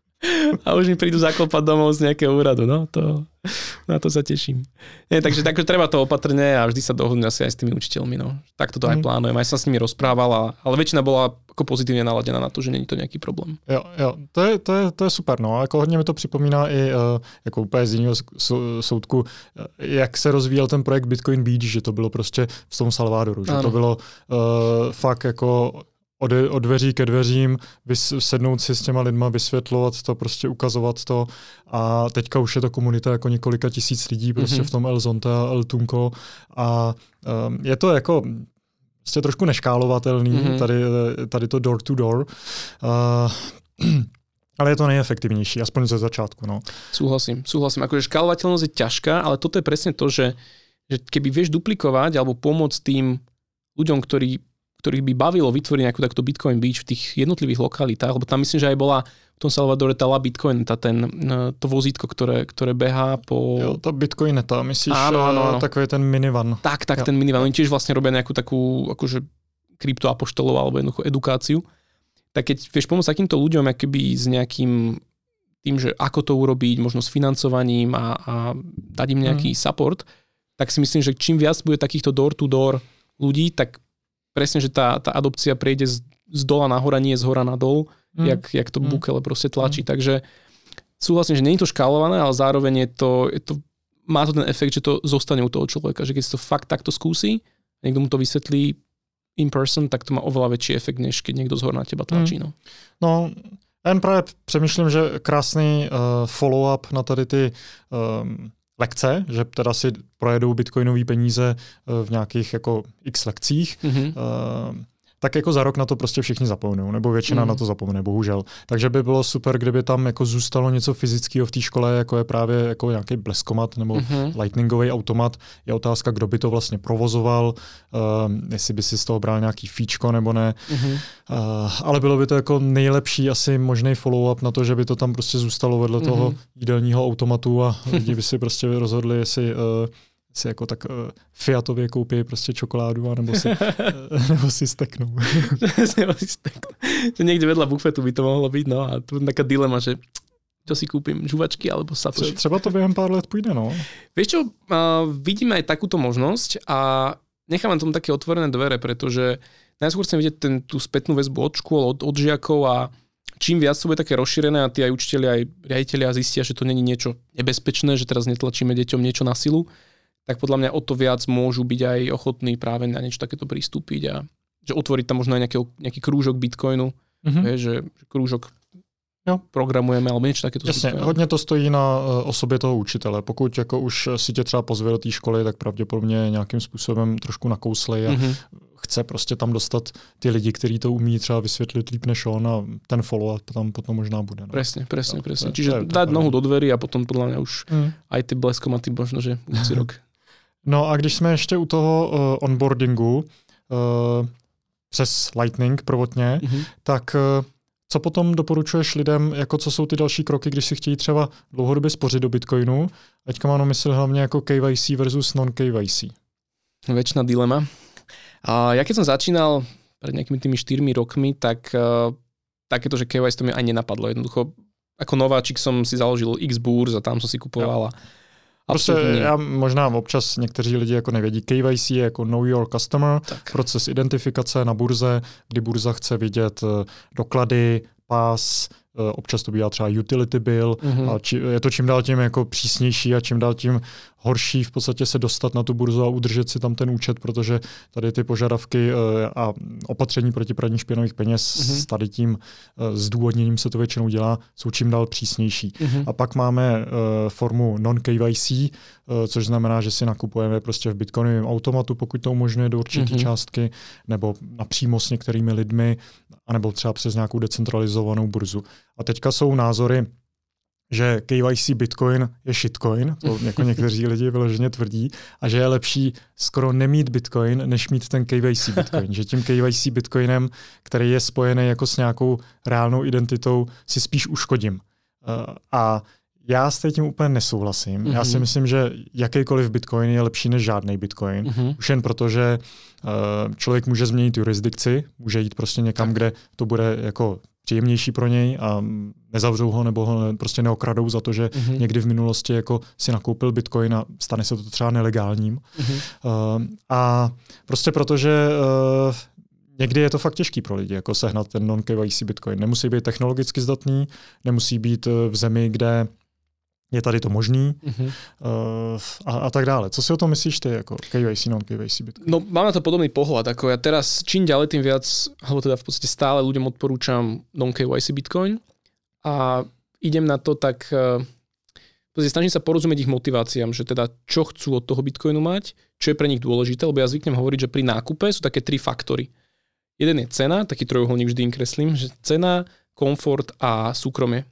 a už mi prídu zaklopať domov z nejakého úradu. No, to, na to sa teším. Nie, takže tak, treba to opatrne a vždy sa dohodnúť asi aj s tými učiteľmi. No. Takto to mm. aj mhm. plánujem. Aj som s nimi rozprával, a, ale väčšina bola ako pozitívne naladená na to, že není to nejaký problém. Jo, jo, to je, to je, to je super. No. Jako hodně mi to připomíná i uh, jako úplně z jiného soudku, eh, jak se rozvíjel ten projekt Bitcoin Beach, že to bylo prostě v tom Salvadoru, že ano. to bylo uh, fakt jako od, od dveří ke dveřím, vys, sednout si s těma lidma, vysvětlovat to, prostě ukazovat to a teďka už je to komunita jako několika tisíc lidí prostě mm-hmm. v tom El Zonte a El Tunco a um, je to jako prostě trošku neškálovatelný, mm-hmm. tady, tady to door to door. Uh, <clears throat> ale je to nejefektivnější, aspoň ze začátku. No. Súhlasím, súhlasím. Akože škálovateľnosť je ťažká, ale toto je presne to, že, že keby vieš duplikovať alebo pomôcť tým ľuďom, ktorí ktorých by bavilo vytvoriť nejakú takto Bitcoin Beach v tých jednotlivých lokalitách, lebo tam myslím, že aj bola v tom Salvadore tá La Bitcoin, tá ten, e, to vozítko, ktoré, ktoré behá po... Jo, tá Bitcoineta, myslíš áno, áno, áno. takový ten minivan. Tak, tak, jo. ten minivan. Oni tiež vlastne robia nejakú takú akože kryptoapoštolov alebo jednoducho edukáciu. Tak keď vieš pomôcť takýmto ľuďom akoby s nejakým tým, že ako to urobiť, možno s financovaním a, a dať im nejaký mm. support, tak si myslím, že čím viac bude takýchto door-to-door ľudí, tak presne, že tá, tá adopcia prejde z, z dola nahora, nie z hora na dol, mm. jak, jak to mm. Bukele proste tlačí. Mm. Takže súhlasím, že nie je to škálované, ale zároveň je to, je to, má to ten efekt, že to zostane u toho človeka, že keď si to fakt takto skúsi, niekto mu to vysvetlí in person, tak to má oveľa väčší efekt, než keď niekto z hora na teba tlačí. Mm. No. no, jen právě přemýšlím, že krásný uh, follow-up na tady ty um, lekce, že teda si projedou bitcoinové peníze eh, v nějakých jako x lekcích. Mm-hmm. Uh, tak jako za rok na to prostě všichni zapomnou, nebo většina mm. na to zapomene, bohužel. Takže by bylo super, kdyby tam jako zůstalo něco fyzického v té škole, jako je právě jako nějaký bleskomat nebo mm-hmm. lightningový automat. Je otázka, kdo by to vlastně provozoval, uh, jestli by si z toho bral nějaký fíčko nebo ne. Mm-hmm. Uh, ale bylo by to jako nejlepší asi možný follow-up na to, že by to tam prostě zůstalo vedle mm-hmm. toho jídelního automatu a lidi by si prostě rozhodli, jestli uh, si jako tak uh, Fiatově koupí prostě čokoládu a <laughs> nebo si, uh, <laughs> nebo si steknou. Že někde vedľa bufetu by to mohlo být, no a tu je taká dilema, že čo si kúpim, žuvačky alebo satoši. Třeba to během pár let půjde, no. Vieš čo, uh, vidíme aj takúto možnosť a nechávam tomu také otvorené dvere, pretože najskôr chcem vidieť ten, tú spätnú väzbu od škôl, od, od žiakov a čím viac to bude také rozšírené a tí aj učiteľi, aj riaditeľia zistia, že to není niečo nebezpečné, že teraz netlačíme deťom niečo na silu, tak podľa mňa o to viac môžu byť aj ochotní práve na niečo takéto pristúpiť a že otvoriť tam možno aj nejaký, nejaký krúžok Bitcoinu, mm-hmm. je, že, krúžok jo. programujeme, alebo niečo takéto. Jasně, hodně to stojí na uh, osobě toho učitele. Pokud jako už si tě třeba pozve do té školy, tak pravděpodobně nějakým způsobem trošku nakouslej a mm-hmm. chce prostě tam dostat ty lidi, kteří to umí třeba vysvětlit líp než on a ten follow-up tam potom možná bude. No. Presne, presne, no, presne. Čiže to dát nohu do dverí a potom podľa mňa už mm. aj ty bleskomaty možno, že budúci <laughs> rok. No a když jsme ještě u toho uh, onboardingu uh, přes Lightning prvotně, mm-hmm. tak uh, co potom doporučuješ lidem, jako co jsou ty další kroky, když si chtějí třeba dlouhodobě spořit do Bitcoinu? Teďka mám na mysli hlavně jako KYC versus non-KYC. Väčšina dilema. A ja keď som začínal pred nejakými tými 4 rokmi, tak uh, takéto, že KYC to mi aj nenapadlo. Jednoducho, ako nováčik som si založil X Burs a tam som si kupoval. Ja. Prostě já možná občas někteří lidi jako nevědí, KYC je jako Know Your Customer, tak. proces identifikace na burze, kdy burza chce vidět eh, doklady, pás, Eh, občas to bývá třeba utility bill mm-hmm. a či, je to čím dál tím jako přísnější a čím dál tím horší v podstatě se dostat na tu burzu a udržet si tam ten účet, protože tady ty požadavky eh, a opatření proti praní špinavých peněz mm-hmm. s tady tím eh, zdůvodněním se to většinou dělá, jsou čím dál přísnější. Mm-hmm. A pak máme formu non-KYC, což znamená, že si nakupujeme prostě v bitcoinovém automatu, pokud to umožňuje do určité mm-hmm. částky, nebo napřímo s některými lidmi, anebo třeba přes nějakou decentralizovanou burzu. A teďka jsou názory, že KYC Bitcoin je shitcoin, to jako <laughs> někteří lidi vyloženě tvrdí, a že je lepší skoro nemít Bitcoin, než mít ten KYC Bitcoin. že tím KYC Bitcoinem, který je spojený jako s nějakou reálnou identitou, si spíš uškodím. Uh, a já s tím úplně nesouhlasím. Mm-hmm. Já si mhm. myslím, že jakýkoliv Bitcoin je lepší než žádný Bitcoin. Mm-hmm. Už jen proto, že uh, člověk může změnit jurisdikci, může jít prostě někam, tak. kde to bude jako příjemnější pro něj a nezavřou ho nebo ho prostě neokradou za to, že mm-hmm. někdy v minulosti jako si nakoupil bitcoin a stane se to třeba nelegálním. Mm-hmm. Uh, a prostě protože uh, někdy je to fakt těžký pro lidi, jako sehnat ten non-KYC bitcoin. Nemusí být technologicky zdatný, nemusí být v zemi, kde je tady to možný uh-huh. uh, a, a tak dále. Co si o tom myslíš ty, jako KYC, non-KYC Bitcoin? No mám na to podobný pohľad, ako ja teraz čím ďalej, tým viac, alebo teda v podstate stále ľuďom odporúčam non-KYC Bitcoin a idem na to tak, uh, snažím sa porozumieť ich motiváciám, že teda čo chcú od toho Bitcoinu mať, čo je pre nich dôležité, lebo ja zvyknem hovoriť, že pri nákupe sú také tri faktory. Jeden je cena, taký trojuholník vždy im kreslím, že cena, komfort a súkromie.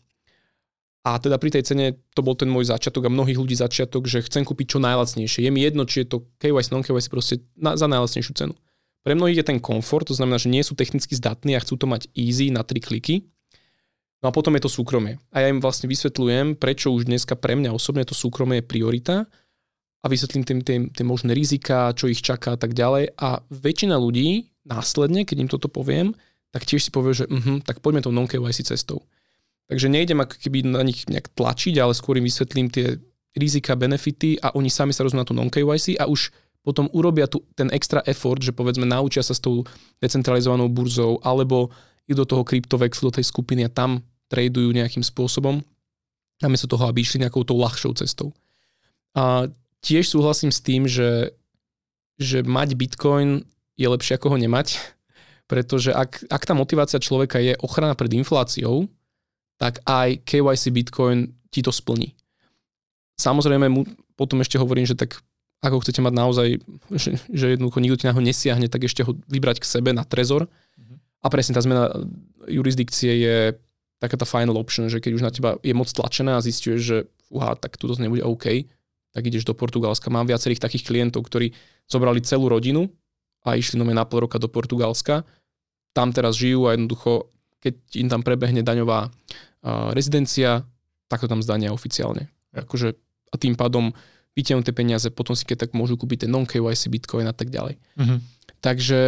A teda pri tej cene to bol ten môj začiatok a mnohých ľudí začiatok, že chcem kúpiť čo najlacnejšie. Je mi jedno, či je to KYC, non-KYC, proste na, za najlacnejšiu cenu. Pre mnohých je ten komfort, to znamená, že nie sú technicky zdatní a chcú to mať easy na tri kliky. No a potom je to súkromie. A ja im vlastne vysvetľujem, prečo už dneska pre mňa osobne to súkromie je priorita a vysvetlím tým tie, možné rizika, čo ich čaká a tak ďalej. A väčšina ľudí následne, keď im toto poviem, tak tiež si povie, že uh-huh, tak poďme tou non-KYC cestou. Takže nejdem ako keby na nich nejak tlačiť, ale skôr im vysvetlím tie rizika, benefity a oni sami sa rozumú na tú non-KYC a už potom urobia tu ten extra effort, že povedzme naučia sa s tou decentralizovanou burzou alebo idú do toho kryptovexu, do tej skupiny a tam tradujú nejakým spôsobom, namiesto toho, aby išli nejakou tou ľahšou cestou. A tiež súhlasím s tým, že, že mať Bitcoin je lepšie ako ho nemať, <laughs> pretože ak, ak tá motivácia človeka je ochrana pred infláciou, tak aj KYC Bitcoin ti to splní. Samozrejme, mu potom ešte hovorím, že tak ako chcete mať naozaj, že, že jednoducho nikto ti na ho nesiahne, tak ešte ho vybrať k sebe na trezor. Mm-hmm. A presne tá zmena jurisdikcie je taká tá final option, že keď už na teba je moc tlačená a zistuješ, že uha, tak tu to nebude OK, tak ideš do Portugalska. Mám viacerých takých klientov, ktorí zobrali celú rodinu a išli no na pol roka do Portugalska. Tam teraz žijú a jednoducho, keď im tam prebehne daňová rezidencia, tak to tam zdania oficiálne. Akože, a tým pádom vytiahnu tie peniaze, potom si keď tak môžu kúpiť ten non-KYC bitcoin a tak ďalej. Mm-hmm. Takže...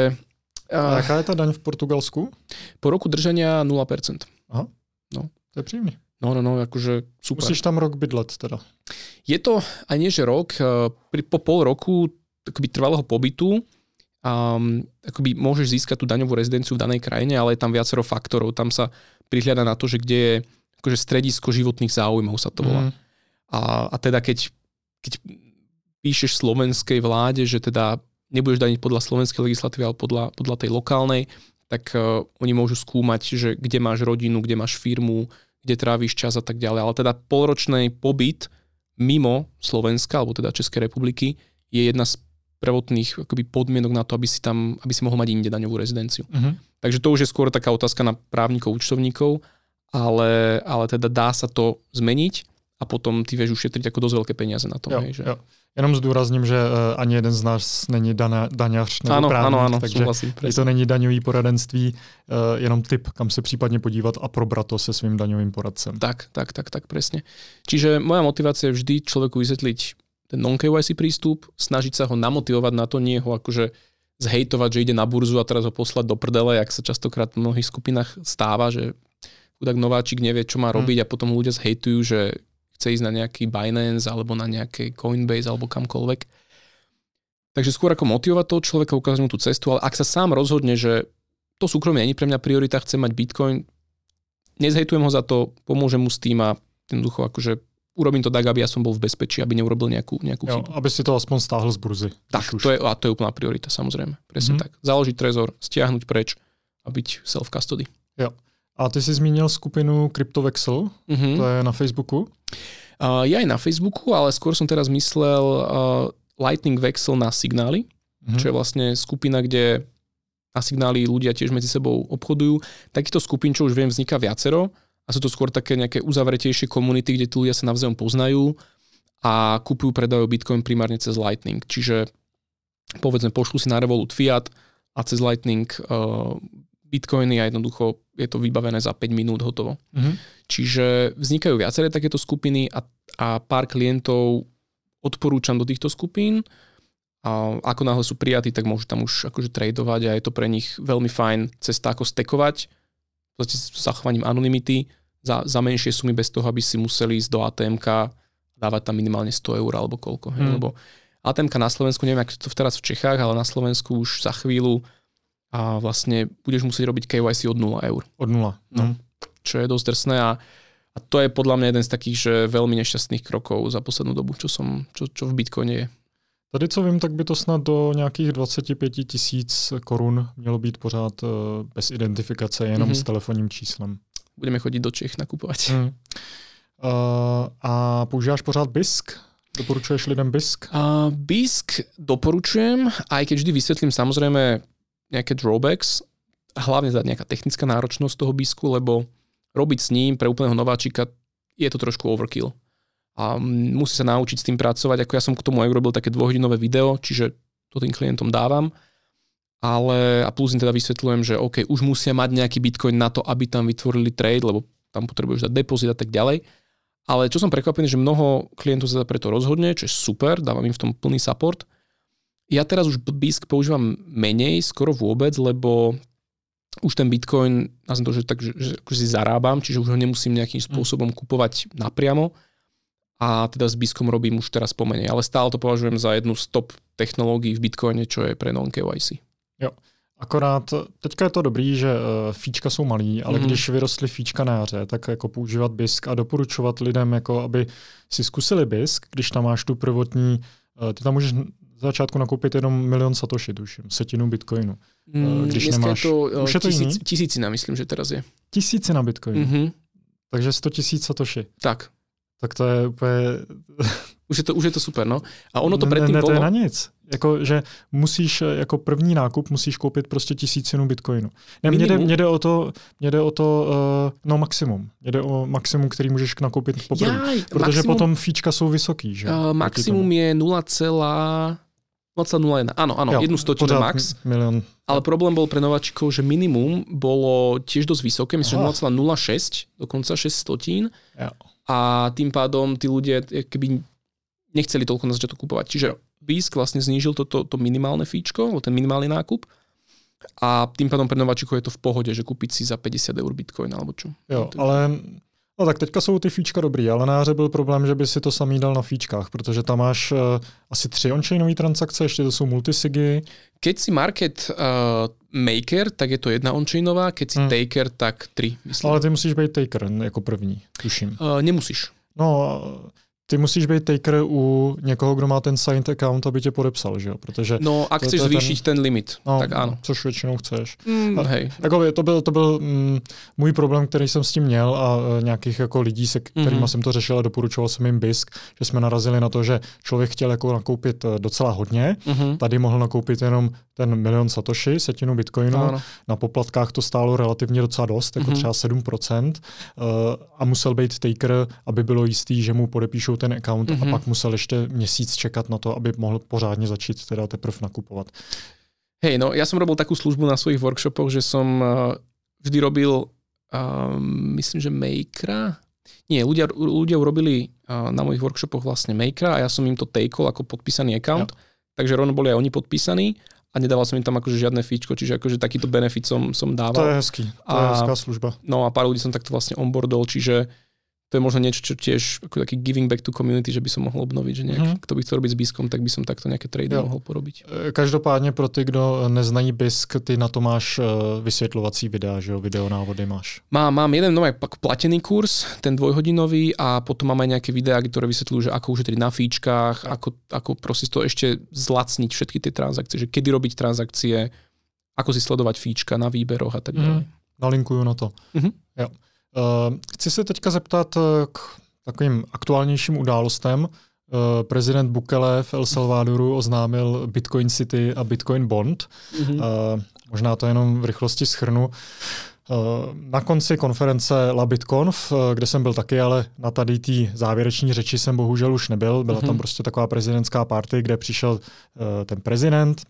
A aká je tá daň v Portugalsku? Po roku držania 0%. Aha, no. to je príjemný. No, no, no, akože super. Musíš tam rok bydlet teda. Je to aj nie, že rok, e, pri, po pol roku akoby trvalého pobytu um, akoby môžeš získať tú daňovú rezidenciu v danej krajine, ale je tam viacero faktorov. Tam sa prihľada na to, že kde je akože stredisko životných záujmov sa to volá. Mm. A, a teda keď, keď píšeš slovenskej vláde, že teda nebudeš daniť podľa slovenskej legislatívy, ale podľa, podľa tej lokálnej, tak uh, oni môžu skúmať, že kde máš rodinu, kde máš firmu, kde trávíš čas a tak ďalej. Ale teda polročný pobyt mimo Slovenska, alebo teda Českej republiky, je jedna z prvotných akoby, podmienok na to, aby si tam, aby si mohol mať inde daňovú rezidenciu. Uh-huh. Takže to už je skôr taká otázka na právnikov, účtovníkov, ale, ale teda dá sa to zmeniť a potom ty vieš ušetriť ako dosť veľké peniaze na tom. Jo, hej, že... jo. Jenom zdůrazním, že uh, ani jeden z nás není dana, daňař nebo ano, právník, ano, ano, takže souhlasím, to není daňový poradenství, uh, jenom tip, kam se případně podívat a probrat to se svým daňovým poradcem. Tak, tak, tak, tak, presne. Čiže moja motivácia je vždy človeku vysvetliť ten non-KYC prístup, snažiť sa ho namotivovať na to, nie ho akože zhejtovať, že ide na burzu a teraz ho poslať do prdele, jak sa častokrát v mnohých skupinách stáva, že chudák nováčik nevie, čo má hmm. robiť hmm. a potom ľudia zhejtujú, že chce ísť na nejaký Binance alebo na nejaký Coinbase alebo kamkoľvek. Takže skôr ako motivovať toho človeka, ukázať mu tú cestu, ale ak sa sám rozhodne, že to súkromie není pre mňa priorita, chce mať Bitcoin, nezhejtujem ho za to, pomôžem mu s tým a jednoducho akože urobím to tak, aby ja som bol v bezpečí, aby neurobil nejakú, nejakú jo, chybu. Aby si to aspoň stáhl z burzy. Tak, to je, a to je úplná priorita, samozrejme. Presne mm-hmm. tak. Založiť trezor, stiahnuť preč a byť self-custody. Jo. A ty si zmínil skupinu CryptoVexel, mm-hmm. to je na Facebooku. Uh, ja aj na Facebooku, ale skôr som teraz myslel uh, Lightning Vexel na signály, mm-hmm. čo je vlastne skupina, kde na signály ľudia tiež medzi sebou obchodujú. Takýchto skupín, čo už viem, vzniká viacero a sú to skôr také nejaké uzavretejšie komunity, kde tí ľudia sa navzájom poznajú a kúpujú, predajú Bitcoin primárne cez Lightning. Čiže povedzme, pošlu si na Revolut Fiat a cez Lightning uh, bitcoiny a jednoducho je to vybavené za 5 minút hotovo. Mm-hmm. Čiže vznikajú viaceré takéto skupiny a, a pár klientov odporúčam do týchto skupín. A ako náhle sú prijatí, tak môžu tam už akože tradovať a je to pre nich veľmi fajn cesta ako stekovať s zachovaním anonymity za, za menšie sumy bez toho, aby si museli ísť do ATMK dávať tam minimálne 100 eur alebo koľko. Mm. Hej? Lebo ATMK na Slovensku, neviem, ako to teraz v Čechách, ale na Slovensku už za chvíľu a vlastne budeš musieť robiť KYC od 0 eur. Od 0. No. Mm. Čo je dosť drsné a, a to je podľa mňa jeden z takých, že veľmi nešťastných krokov za poslednú dobu, čo, som, čo, čo v Bitcoine je. Tady, co vím, tak by to snad do nějakých 25 tisíc korun mělo být pořád uh, bez identifikace, jenom mm-hmm. s telefonním číslem. Budeme chodit do Čech nakupovat. Mm. Uh, a používáš pořád BISK? Doporučuješ lidem BISK? Uh, BISK doporučujem, aj keď vždy vysvetlím samozrejme nejaké drawbacks, hlavne za nejaká technická náročnosť toho bisku, lebo robiť s ním pre úplného nováčika je to trošku overkill. A musí sa naučiť s tým pracovať, ako ja som k tomu aj urobil také dvojhodinové video, čiže to tým klientom dávam. Ale, a plus im teda vysvetľujem, že OK, už musia mať nejaký bitcoin na to, aby tam vytvorili trade, lebo tam potrebuješ dať depozit a tak ďalej. Ale čo som prekvapený, že mnoho klientov sa preto rozhodne, čo je super, dávam im v tom plný support ja teraz už BISK používam menej, skoro vôbec, lebo už ten Bitcoin, nazvem to, že, tak, že, že akože si zarábam, čiže už ho nemusím nejakým hm. spôsobom kupovať napriamo a teda s BISKom robím už teraz pomenej, ale stále to považujem za jednu z top technológií v Bitcoine, čo je pre non-KYC. Jo. Akorát teďka je to dobrý, že uh, fíčka jsou malý, ale mm-hmm. když vyrostly fíčka na jaře, tak jako používat BISK a doporučovat lidem, jako aby si zkusili BISK, když tam máš tu prvotní, uh, ty tam můžeš začátku nakoupit jenom milion satoshi, tuším, setinu bitcoinu. Mm, když nemáš... Je to, už je to tisíc, jiný? Tisícina, myslím, že teraz je. Tisícina bitcoinu. Mm-hmm. Takže 100 tisíc satoshi. Tak. Tak to je úplně... <laughs> už, je to, už je to super, no. A ono to predtým ne, ne, bolo... to je na nic. Jako, že musíš eh, jako první nákup musíš koupit prostě tisícinu bitcoinu. Ne, mě jde, mě jde o to, mě jde o to uh, no maximum. Mě jde o maximum, který můžeš nakoupit poprvé. Protože maximum, potom fíčka jsou vysoký. Že? Uh, maximum je 0, 0,01. Áno, áno, jo, jednu stotinu max. Milión. Ale problém bol pre nováčikov, že minimum bolo tiež dosť vysoké, myslím, že 0,06, dokonca 6 stotín. Jo. A tým pádom tí ľudia keby nechceli toľko na začiatku kupovať. Čiže BISK vlastne znížil toto to, to minimálne fíčko, ten minimálny nákup. A tým pádom pre nováčikov je to v pohode, že kúpiť si za 50 eur bitcoin alebo čo. Jo, ale No tak teďka jsou ty fíčka dobrý, ale na jaře byl problém, že by si to samý dal na fíčkách, protože tam máš uh, asi tři on-chainové transakce, ještě to jsou multisigy. Keď si market uh, maker, tak je to jedna on-chainová, keď si hmm. taker, tak tři, myslím. Ale ty musíš být taker jako první, tuším. Uh, nemusíš. No, ty musíš být taker u někoho, kdo má ten signed account, aby tě podepsal, že jo? Protože no, ak chceš zvýšiť ten, ten limit, no, tak áno. Což většinou chceš. Mm, a, hej. Jako, to byl, to byl mm, můj problém, který jsem s tím měl a uh, nějakých jako lidí, se kterými mm-hmm. jsem to řešil a doporučoval jsem jim BISK, že jsme narazili na to, že člověk chtěl jako nakoupit uh, docela hodně, mm-hmm. tady mohl nakoupit jenom ten milion satoshi, setinu bitcoinu, ano. na poplatkách to stálo relativně docela dost, jako mm-hmm. třeba 7%, uh, a musel být taker, aby bylo jistý, že mu podepíšou ten account mm-hmm. a pak musel ještě měsíc čekat na to, aby mohl pořádně začít teda teprve nakupovat. Hej, no ja som robil takú službu na svojich workshopoch, že som uh, vždy robil, uh, myslím, že makera. Nie, ľudia, ľudia urobili uh, na mojich workshopoch vlastne makera a ja som im to takeol ako podpísaný account, ja. takže rovno boli aj oni podpísaní a nedával som im tam akože žiadne fíčko, čiže akože takýto benefit som, som dával. To je hezký, to a, je hezká služba. No a pár ľudí som takto vlastne onboardol, čiže to je možno niečo, čo tiež ako taký giving back to community, že by som mohol obnoviť, že nejak, mm-hmm. kto by chcel robiť s BISKom, tak by som takto nejaké trady jo. mohol porobiť. E, každopádně pro ty, kdo neznají BISK, ty na to máš e, vysvětlovací videa, že jo, videonávody máš. Mám, mám jeden nový platený kurz, ten dvojhodinový a potom mám aj nejaké videá, ktoré vysvetľujú, že ako ušetriť na fíčkach, ako, ako proste to ešte zlacniť všetky tie transakcie, že kedy robiť transakcie, ako si sledovať fíčka na výberoch a tak ďalej. Mm, nalinkuju na to. Mm-hmm. Jo. Eh, chci se teďka zeptat eh, k takovým aktuálnějším událostem. Eh, prezident Bukele v El Salvadoru oznámil Bitcoin City a Bitcoin Bond. Mm-hmm. Možná to jenom v rychlosti schrnu. Na konci konference La BitConf, kde jsem byl taky, ale na tady té závěreční řeči jsem bohužel už nebyl. Byla mm-hmm. tam prostě taková prezidentská party, kde přišel ten prezident,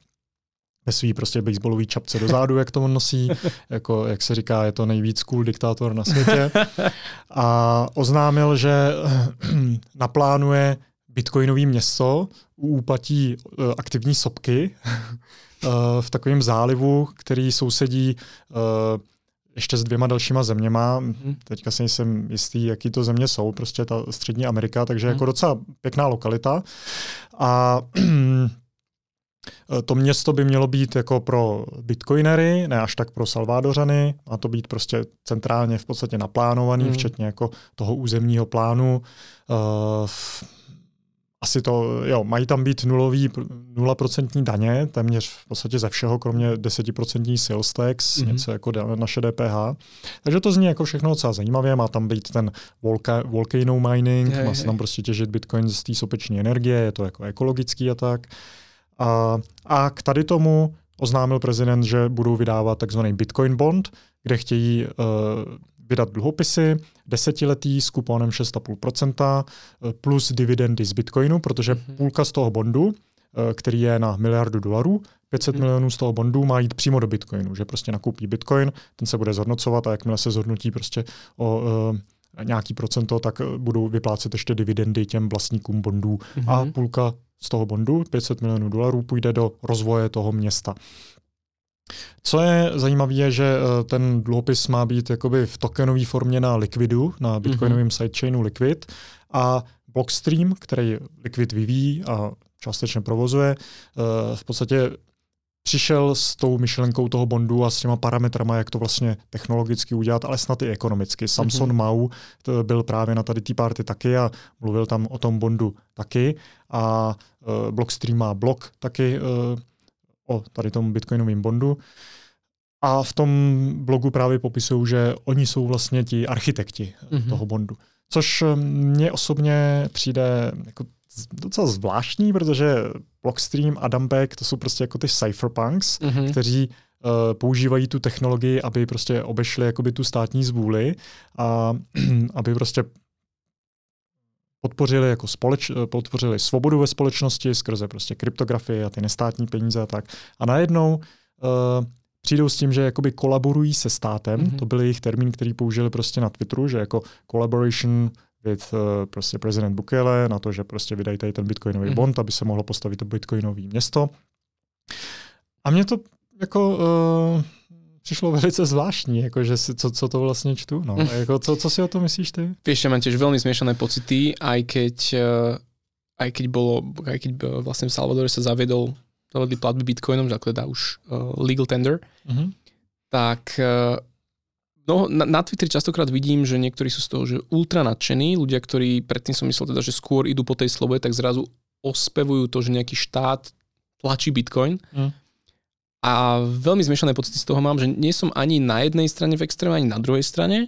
ve svý prostě baseballový čapce do zádu, jak to on nosí. Jako, jak se říká, je to nejvíc cool diktátor na světě. A oznámil, že <clears throat> naplánuje bitcoinový město u úpatí uh, aktivní sopky uh, v takovém zálivu, který sousedí uh, ještě s dvěma dalšíma zeměma. Mm. Teďka si nejsem jistý, jaký to země jsou, prostě ta střední Amerika, takže mm. jako docela pěkná lokalita. A Eh, <clears throat> to město by mělo být jako pro bitcoinery, ne až tak pro Salvádořany, má to být prostě centrálně v podstatě naplánovaný, hmm. včetně jako toho územního plánu. Uh, asi to, jo, mají tam být nulový, 0% daně, téměř v podstatě ze všeho, kromě 10% sales tax, mm-hmm. něco jako naše DPH. Takže to zní jako všechno docela zajímavě, má tam být ten volca, volcano mining, hej, má se tam prostě těžit bitcoin z té sopeční energie, je to jako ekologický a tak. Uh, a, a k tady tomu oznámil prezident, že budou vydávat takzvaný Bitcoin bond, kde chtějí uh, vydat dluhopisy desetiletý s kuponem 6,5% eh, plus dividendy z Bitcoinu, protože mm-hmm. půlka z toho bondu, uh, který je na miliardu dolarů, 500 mm-hmm. milionů z toho bondu má jít přímo do Bitcoinu, že prostě nakoupí Bitcoin, ten se bude zhodnocovat a jakmile se zhodnotí prostě o uh, nějaký procento, tak budou vyplácet ještě dividendy těm vlastníkům bondů mm-hmm. a půlka z toho bondu, 500 milionů dolarů, půjde do rozvoje toho města. Co je zajímavé, je, že eh, ten dluhopis má být jakoby v tokenové formě na Liquidu, na mhm. bitcoinovém mm-hmm. sidechainu Liquid a Blockstream, který Liquid vyvíjí a částečně provozuje, eh, v podstatě přišel s tou myšlenkou toho bondu a s těma parametrama, jak to vlastně technologicky udělat, ale snad i ekonomicky. Samson mm-hmm. Mau byl právě na tady té party taky a mluvil tam o tom bondu taky a uh, Blockstream má blog taky uh, o tady tom bitcoinovém bondu. A v tom blogu právě popisují, že oni jsou vlastně ti architekti mm-hmm. toho bondu. Což mně osobně přijde jako docela zvláštní, protože Blockstream a Dumbek to jsou prostě jako ty cypherpunks, mm-hmm. kteří uh, používají tu technologii, aby prostě obešli jakoby tu státní zvůli a <clears throat> aby prostě podpořili jako společ, podpořili svobodu ve společnosti skrze prostě kryptografii a ty nestátní peníze a tak. A najednou uh, přijdou s tím, že jakoby kolaborují se státem, mm-hmm. to byl jejich termín, který použili prostě na Twitteru, že jako collaboration with uh, prostě prezident Bukele na to, že prostě vydají tady ten bitcoinový mm. bond, aby se mohlo postavit to bitcoinové město. A mě to jako uh, přišlo velice zvláštní, jako že si, co, co to vlastně čtu. No. Mm. jako, co, co si o tom myslíš ty? Vieš, ja mám tiež veľmi zmiešané pocity, aj keď, uh, aj keď bolo, aj keď vlastne v Salvadore sa zaviedol zavedli platby bitcoinom, že teda už uh, legal tender, mm-hmm. tak uh, no, na, na Twitteri častokrát vidím, že niektorí sú z toho že ultra nadšení, ľudia, ktorí predtým som myslel teda, že skôr idú po tej slobode, tak zrazu ospevujú to, že nejaký štát tlačí Bitcoin. Mm. A veľmi zmiešané pocity z toho mám, že nie som ani na jednej strane v extréme, ani na druhej strane,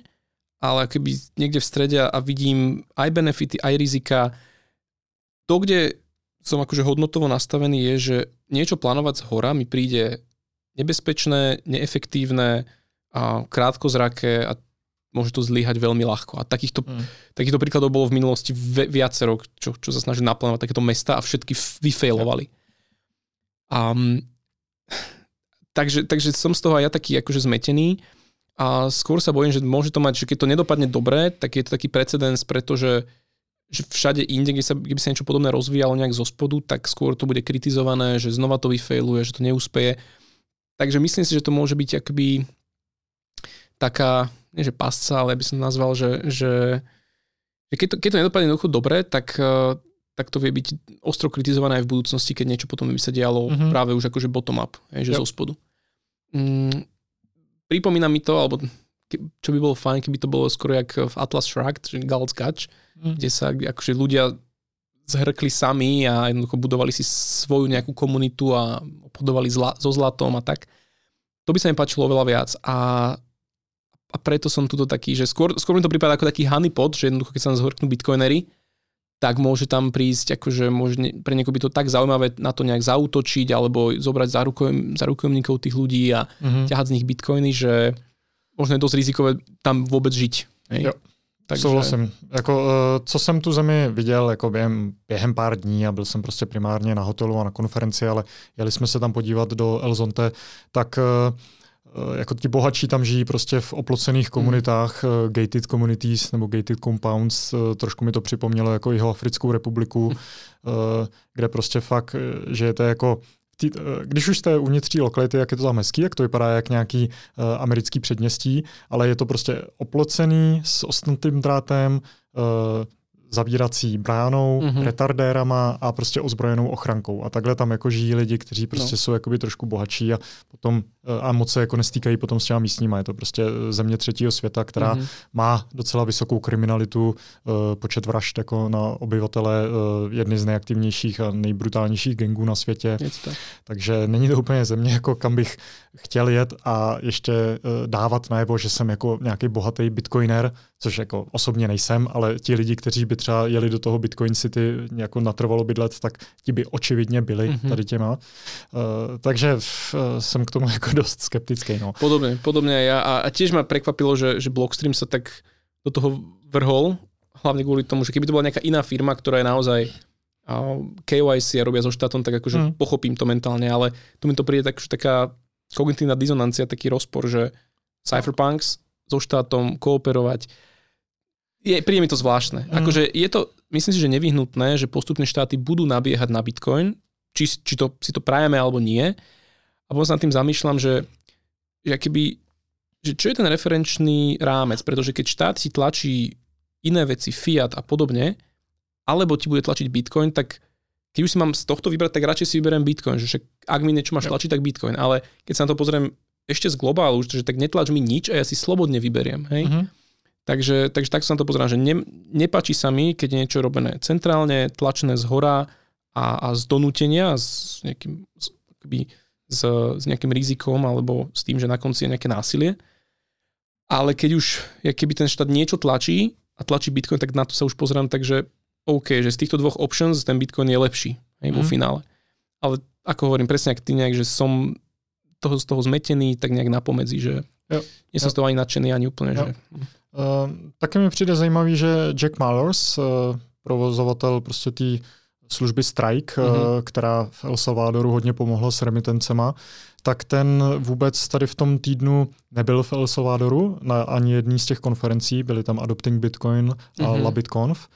ale keby niekde v strede a vidím aj benefity, aj rizika. To, kde som akože hodnotovo nastavený, je, že niečo plánovať z hora mi príde nebezpečné, neefektívne, a krátkozraké a môže to zlyhať veľmi ľahko. A takýchto, mm. takýchto príkladov bolo v minulosti viacero, čo, čo sa snaží naplánovať takéto mesta a všetky vyfailovali. A, takže, takže som z toho aj ja taký akože zmetený a skôr sa bojím, že môže to mať, že keď to nedopadne dobre, tak je to taký precedens, pretože že všade inde, kde sa, kde by sa niečo podobné rozvíjalo nejak zo spodu, tak skôr to bude kritizované, že znova to vyfailuje, že to neúspeje. Takže myslím si, že to môže byť akoby taká, nie že pasca, ale by som nazval, že, že, že keď, to, keď to nedopadne jednoducho dobre, tak, eh, tak to vie byť ostro kritizované aj v budúcnosti, keď niečo potom by sa dialo mm-hmm. práve už akože bottom up, že yep. zo spodu. Mm, pripomína mi to, alebo čo by bolo fajn, keby to bolo skoro jak v Atlas Shrugged, že Gald's Gatch, mm. kde sa akože ľudia zhrkli sami a jednoducho budovali si svoju nejakú komunitu a obchodovali zla, so zlatom a tak. To by sa mi páčilo oveľa viac. A a preto som tuto taký, že skôr, skôr mi to prípada ako taký honeypot, že jednoducho keď sa nás zhorknú bitcoinery, tak môže tam prísť, akože môže, pre niekoho by to tak zaujímavé na to nejak zautočiť alebo zobrať za, rukojem, za rukojemníkov tých ľudí a mm-hmm. ťahať z nich bitcoiny, že možno je dosť rizikové tam vôbec žiť. Hej? Jo. Takže... Souhlasím. Jako, uh, co jsem tu zemi viděl jako během, během pár dní a byl jsem prostě primárně na hotelu a na konferenci, ale jeli jsme se tam podívat do Elzonte, tak uh, jako ti bohatší tam žijí prostě v oplocených komunitách, mm. gated communities nebo gated compounds, eh, trošku mi to připomnělo jako jeho Africkou republiku, mm. kde prostě fakt žijete jako Tý, když už jste uvnitř lokality, jak je to tam hezký, jak to vypadá jak nějaký uh, americký předměstí, ale je to prostě oplocený s ostnatým drátem, uh, zavírací bránou, mm-hmm. retardérama a prostě ozbrojenou ochrankou. A takhle tam jako žijí lidi, kteří prostě no. jsou jakoby trošku bohatší a potom eh, a moc se jako nestýkají potom s těma místníma. Je to prostě eh, země třetího světa, která mm-hmm. má docela vysokou kriminalitu, uh, počet vražd jako na obyvatele, jedny z nejaktivnějších a nejbrutálnějších gangů na světě. Tak. Takže není to úplně země, jako kam bych chtěl jet a ještě dávat najevo, že jsem jako nějaký bohatý bitcoiner, což jako osobně nejsem, ale ti lidi, kteří by třeba jeli do toho Bitcoin City jako natrvalo bydlet, tak ti by očividně byli mm-hmm. tady těma. Uh, takže uh, jsem k tomu <laughs> jako dost skeptický. No. Podobne, podobne ja. A, a tiež ma prekvapilo, že, že Blockstream sa tak do toho vrhol, hlavne kvôli tomu, že keby to bola nejaká iná firma, ktorá je naozaj uh, KYC a robia so štátom, tak akože mm. pochopím to mentálne, ale tu mi to príde tak, taká kognitívna dizonancia, taký rozpor, že Cypherpunks so štátom kooperovať, je, príde mi to zvláštne. Mm. Akože je to, myslím si, že nevyhnutné, že postupne štáty budú nabiehať na Bitcoin, či, či to, si to prajeme alebo nie. A potom sa nad tým zamýšľam, že, že, keby, že čo je ten referenčný rámec, pretože keď štát si tlačí iné veci, fiat a podobne, alebo ti bude tlačiť Bitcoin, tak keď už si mám z tohto vybrať, tak radšej si vyberiem Bitcoin, že však ak mi niečo máš tlačiť, tak Bitcoin. Ale keď sa na to pozriem ešte z globálu, že tak netlač mi nič a ja si slobodne vyberiem. Hej? Uh-huh. Takže, takže tak sa na to pozerám, že ne, nepačí sa mi, keď je niečo robené centrálne, tlačené z hora a, a z donútenia, s nejakým, s, akoby, s, s nejakým rizikom alebo s tým, že na konci je nejaké násilie. Ale keď už, keby ten štát niečo tlačí a tlačí Bitcoin, tak na to sa už pozerám, takže OK, že z týchto dvoch options ten Bitcoin je lepší hej, mm. vo mhm. finále. Ale ako hovorím, presne ak ty nejak, že som toho, z toho zmetený, tak nejak napomedzi, že jo. nie som jo. z toho ani nadšený, ani úplne, jo. že... Uh, taky mi přijde zajímavý, že Jack Mallers, uh, provozovatel prostě té služby Strike, mm-hmm. která v El Salvadoru hodně pomohla s remitencema, tak ten vůbec tady v tom týdnu nebyl v El Salvadoru na ani jedný z těch konferencí, byly tam Adopting Bitcoin a mm-hmm. LaBitConf.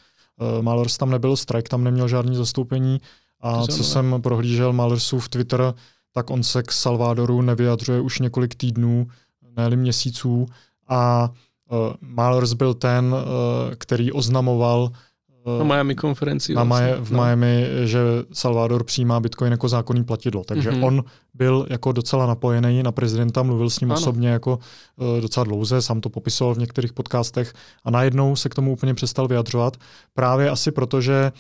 Uh, Mallers tam nebyl, Strike tam neměl žádný zastoupení a co jsem prohlížel Mallersův Twitter, tak on se k Salvadoru nevyjadřuje už několik týdnů, ne měsíců a Malers byl ten, uh, který oznamoval uh, na Miami konferenci. Na vlastně, v no. Miami, že Salvador přijímá Bitcoin jako zákonný platidlo. Takže mm-hmm. on byl jako docela napojený na prezidenta, mluvil s ním ano. osobně jako uh, docela dlouze, sám to popisoval v některých podcastech a najednou se k tomu úplně přestal vyjadřovat. Právě asi proto, že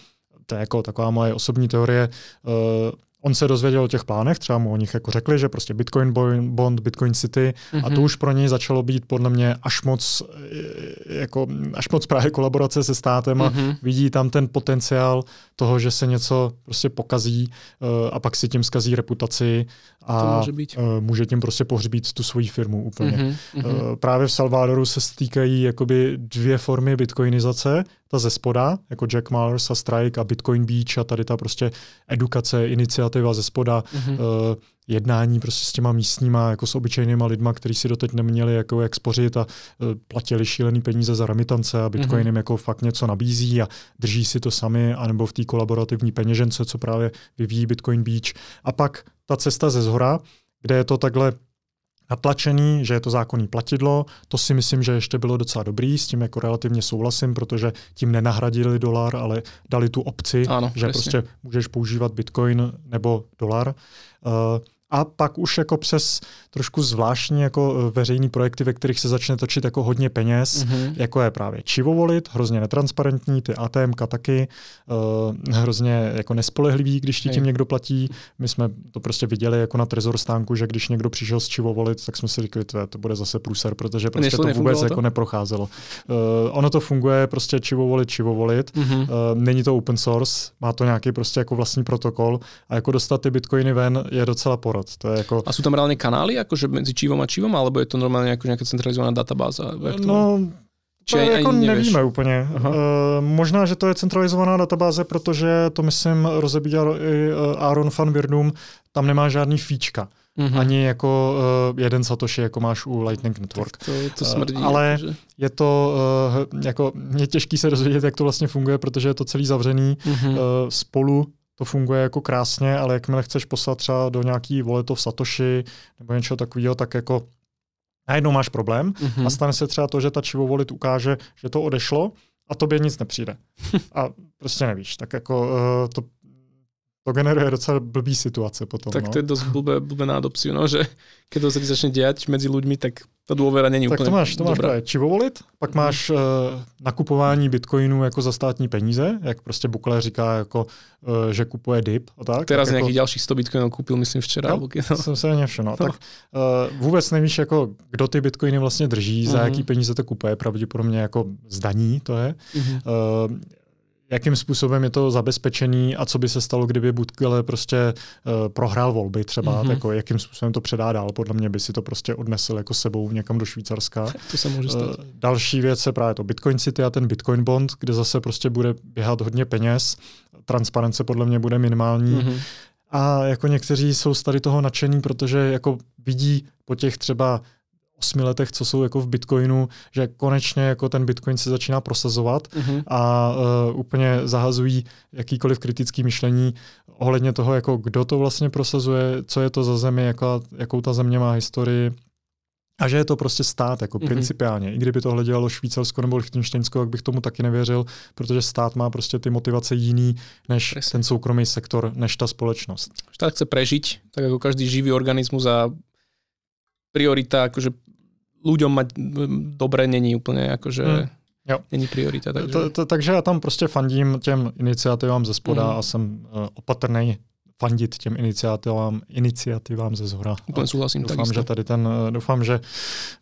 to je jako taková moje osobní teorie, uh, on se dozvěděl o těch plánech, třeba mu o nich jako řekli, že prostě Bitcoin Bond, Bitcoin City mm-hmm. a to mhm. už pro něj začalo být podle mě až moc, eh, jako, až moc právě kolaborace se státem a mm-hmm. vidí tam ten potenciál toho, že se něco prostě pokazí uh, a pak si tím skazí reputaci a může, být. Uh, může tím prostě pohřbít tu svoji firmu úplně. Mm-hmm. Právě v Salvadoru se stýkají jakoby dvě formy bitcoinizace, ta ze spoda, jako Jack Mallers a Strike a Bitcoin Beach a tady ta prostě edukace, iniciativa ze spoda, mm-hmm. Jednání prostě s těma místníma, jako s obyčejnýma lidma, kteří si doteď neměli jako jak spořit a uh, platili šílený peníze za remitance a Bitcoin mm-hmm. jim jako fakt něco nabízí a drží si to sami, anebo v té kolaborativní peněžence, co právě vyvíjí Bitcoin Beach. A pak ta cesta ze zhora, kde je to takhle natlačený, že je to zákonný platidlo. To si myslím, že ještě bylo docela dobrý, s tím jako relativně souhlasím, protože tím nenahradili dolar, ale dali tu opci, ano, že přesně. prostě můžeš používat bitcoin nebo dolar. Uh, a pak už jako přes trošku zvláštní jako eh, veřejný projekty, ve kterých se začne točit jako hodně peněz, mm-hmm. jako je právě Wallet, hrozně netransparentní, ty ATM taky, uh, hrozně jako nespolehlivý, když ti tím někdo platí. My jsme to prostě viděli jako na Trezor stánku, že když někdo přišel Chivo Wallet, tak jsme si říkali, to, to bude zase průser, protože prostě to vůbec to? jako neprocházelo. Uh, ono to funguje prostě Chivo Wallet, mm-hmm. uh, není to open source, má to nějaký prostě jako vlastní protokol a jako dostat ty bitcoiny ven je docela porod národ. To je ako... A sú tam reálne kanály akože medzi Čivom a Čivom, alebo je to normálne ako nejaká centralizovaná databáza? No, to jako nevíme úplně. Uh, možná, že to je centralizovaná databáze, protože to myslím rozebíral i Aaron van Wirdum, tam nemá žádný fíčka. Mm-hmm. Ani jako uh, jeden Satoshi, jako máš u Lightning Network. Tak to, to smrdí. Uh, ale že... je to, uh, jako, je těžký se dozvědět, jak to vlastně funguje, protože je to celý zavřený mm-hmm. uh, spolu to funguje jako krásně, ale jakmile chceš poslat třeba do nějaký voleto v Satoshi nebo něčeho takového, tak jako najednou máš problém mm-hmm. a stane se třeba to, že ta Chivo Wallet ukáže, že to odešlo a tobě nic nepřijde. <laughs> a prostě nevíš. Tak jako uh, to to generuje docela blbý situace potom. Tak no. to je dosť blbé, blbé na adopciu, no, že keď to sa začne diať medzi ľuďmi, tak ta dôvera není tak úplně to máš, to máš právě čivovolit, pak mhm. máš uh, nakupování bitcoinů jako za státní peníze, jak prostě Bukle říká, jako, uh, že kupuje DIP a tak. Teraz tak nějakých jako... dalších 100 bitcoinů koupil, myslím, včera. No, no. jsem se nevšel, no. no. Tak uh, vůbec nevíš, jako, kdo ty bitcoiny vlastně drží, uh-huh. za mhm. jaký peníze to kupuje, pravděpodobně jako zdaní to je. Uh-huh. Uh, jakým způsobem je to zabezpečený a co by se stalo, kdyby Bukele prostě uh, prohrál volby třeba, mm-hmm. jako jakým způsobem to předá dál. Podle mě by si to prostě odnesl jako sebou někam do Švýcarska. <laughs> To se může stát. Uh, další věc je právě to Bitcoin City a ten Bitcoin Bond, kde zase prostě bude běhat hodně peněz. Transparence podle mě bude minimální. Mm-hmm. A jako někteří jsou z tady toho nadšení, protože jako vidí po těch třeba osmi letech, co jsou jako v Bitcoinu, že konečně jako ten Bitcoin se začíná prosazovat mm-hmm. a uh, úplně zahazují jakýkoliv kritický myšlení ohledně toho, jako kdo to vlastně prosazuje, co je to za zemi, jaká, jakou ta země má historii, a že je to prostě stát, jako mm-hmm. principiálně. I kdyby tohle dělalo Švýcarsko nebo Lichtensteinsko, tak bych tomu taky nevěřil, protože stát má prostě ty motivace jiný než Presne. ten soukromý sektor, než ta společnost. Štát chce prežiť, tak jako každý živý organismus a priorita akože ľuďom mať dobré není úplně akože hmm. Jo. Není priorita. Takže... To, to, takže já tam prostě fandím těm iniciativám ze spoda mm. a jsem uh, opatrný fandit těm iniciativám, iniciativám ze zhora. Úplně souhlasím. Doufám, že tady ten, doufám, že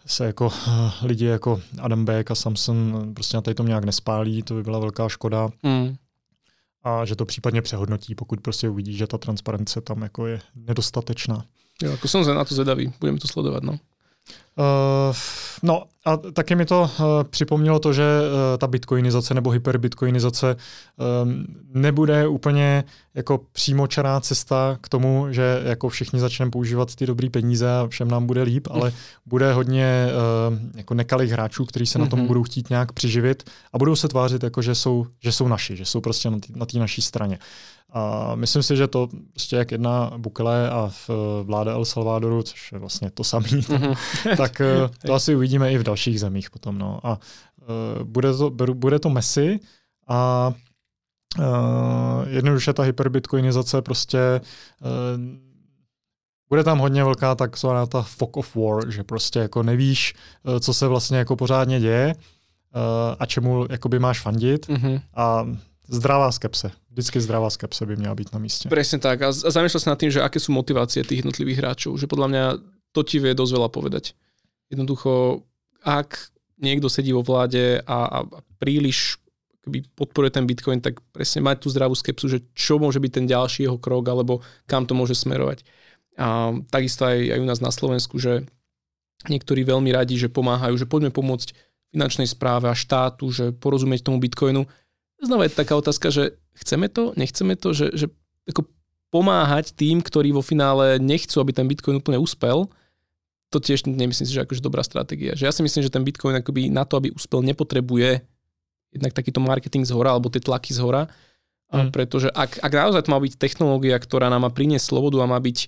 se jako uh, lidi jako Adam Beck a Samson prostě na tady tom nějak nespálí, to by byla velká škoda. Mm. A že to případně přehodnotí, pokud prostě uvidí, že ta transparence tam jako je nedostatečná. Jo, jako jsem na to zvedavý, budeme to sledovat, no. Uh, no a taky mi to uh, připomnělo to, že uh, ta bitcoinizace nebo hyperbitcoinizace um, nebude úplně jako přímočará cesta k tomu, že jako všichni začneme používat ty dobrý peníze a všem nám bude líp, ale bude hodně uh, jako nekalých hráčů, kteří se mm-hmm. na tom mhm. budou chtít nějak přiživit a budou se tvářit jako, že jsou, že jsou naši, že jsou prostě na té naší straně. A myslím si, že to prostě jak jedna Bukele a v vláda El Salvadoru, což je vlastně to samé, mm-hmm. <laughs> tak eh, to asi uvidíme i v dalších zemích potom. No. A uh, bude, to, bude to Messi a Uh, jednoduše ta hyperbitcoinizace prostě uh, bude tam hodně velká takzvaná ta fog of war, že prostě jako nevíš, co se vlastně jako pořádně děje a čemu jakoby máš fandit mm-hmm. a zdravá skepse. Vždycky zdravá skepse by měla být na místě. Presne tak. A, a zamýšľal sa nad tým, že aké sú motivácie tých jednotlivých hráčov. Že podľa mňa to ti vie dosť veľa povedať. Jednoducho, ak niekto sedí vo vláde a, a príliš keby podporuje ten Bitcoin, tak presne mať tú zdravú skepsu, že čo môže byť ten ďalší jeho krok, alebo kam to môže smerovať. A takisto aj, aj u nás na Slovensku, že niektorí veľmi radi, že pomáhajú, že poďme pomôcť finančnej správe a štátu, že porozumieť tomu Bitcoinu. Znova je taká otázka, že chceme to, nechceme to, že, že ako pomáhať tým, ktorí vo finále nechcú, aby ten Bitcoin úplne uspel, to tiež nemyslím si, že akože dobrá stratégia. Že ja si myslím, že ten Bitcoin akoby na to, aby uspel, nepotrebuje jednak takýto marketing z hora alebo tie tlaky z hora. Mm. Pretože ak, ak naozaj to má byť technológia, ktorá nám má priniesť slobodu a má byť,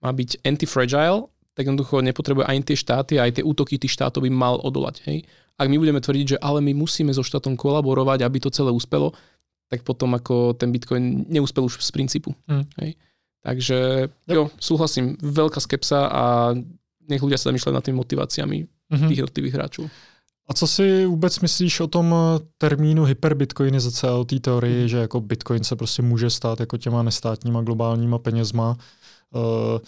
má byť anti-fragile, tak jednoducho nepotrebuje ani tie štáty, aj tie útoky tých štátov by mal odolať. Hej? Ak my budeme tvrdiť, že ale my musíme so štátom kolaborovať, aby to celé uspelo, tak potom ako ten Bitcoin neúspel už z princípu. Mm. Hej? Takže yep. jo, súhlasím, veľká skepsa a nech ľudia sa zamýšľajú nad tými motiváciami mm-hmm. tých jednotlivých hráčov. A co si vůbec myslíš o tom termínu hyperbitcoinizace a o té teorii, že jako bitcoin se prostě může stát jako těma nestátníma globálníma penězma? Uh,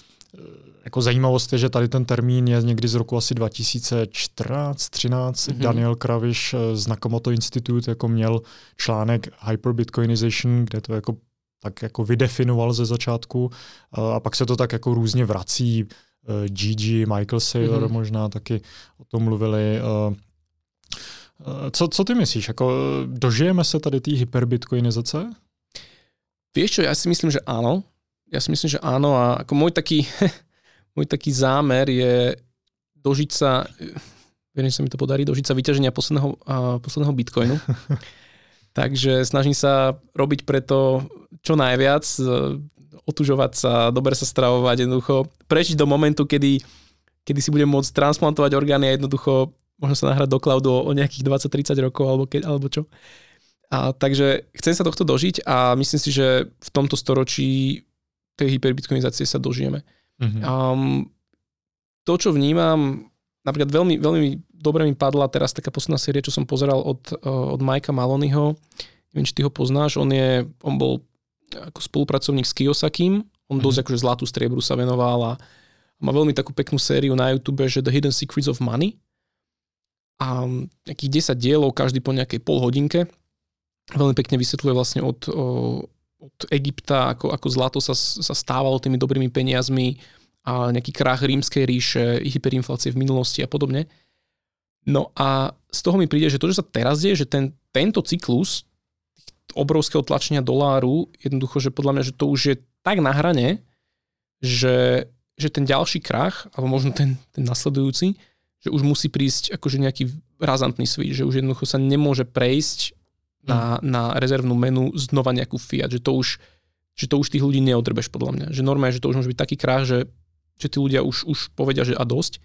jako zajímavost je, že tady ten termín je někdy z roku asi 2014 13 mm-hmm. Daniel Kraviš z Nakamoto Institute jako měl článek Hyperbitcoinization, kde to jako tak jako vydefinoval ze začátku a pak se to tak jako různě vrací. Gigi, Michael Saylor mm-hmm. možná taky o tom mluvili. Eh, co, co ty myslíš? Jako, dožijeme se tady té hyperbitcoinizace? Vieš čo, ja si myslím, že áno. Ja si myslím, že áno a ako môj taký, <laughs> môj taký zámer je dožiť sa, verím, že sa mi to podarí, dožiť sa vyťaženia posledného, uh, posledného bitcoinu. <laughs> Takže snažím sa robiť preto čo najviac, otužovať sa, dobre sa stravovať, jednoducho prežiť do momentu, kedy, kedy si budem môcť transplantovať orgány a jednoducho možno sa nahrať do cloudu o, nejakých 20-30 rokov alebo, ke, alebo čo. A, takže chcem sa tohto dožiť a myslím si, že v tomto storočí tej hyperbitcoinizácie sa dožijeme. Mm-hmm. Um, to, čo vnímam, napríklad veľmi, veľmi dobre mi padla teraz taká posledná séria, čo som pozeral od, uh, od Majka Malonyho. Neviem, či ty ho poznáš. On, je, on bol ako spolupracovník s Kiyosakim. On mm-hmm. dosť akože zlatú striebru sa venoval a má veľmi takú peknú sériu na YouTube, že The Hidden Secrets of Money a nejakých 10 dielov, každý po nejakej pol hodinke. Veľmi pekne vysvetľuje vlastne od, od Egypta, ako, ako zlato sa, sa stávalo tými dobrými peniazmi a nejaký krach rímskej ríše, hyperinflácie v minulosti a podobne. No a z toho mi príde, že to, že sa teraz deje, že ten, tento cyklus obrovského tlačenia doláru, jednoducho, že podľa mňa, že to už je tak na hrane, že, že ten ďalší krach, alebo možno ten, ten nasledujúci, že už musí prísť akože nejaký razantný switch, že už jednoducho sa nemôže prejsť na, na rezervnú menu znova nejakú fiat, že to už, že to už tých ľudí neodrbeš podľa mňa. Že normálne, že to už môže byť taký krách, že, že tí ľudia už, už povedia, že a dosť.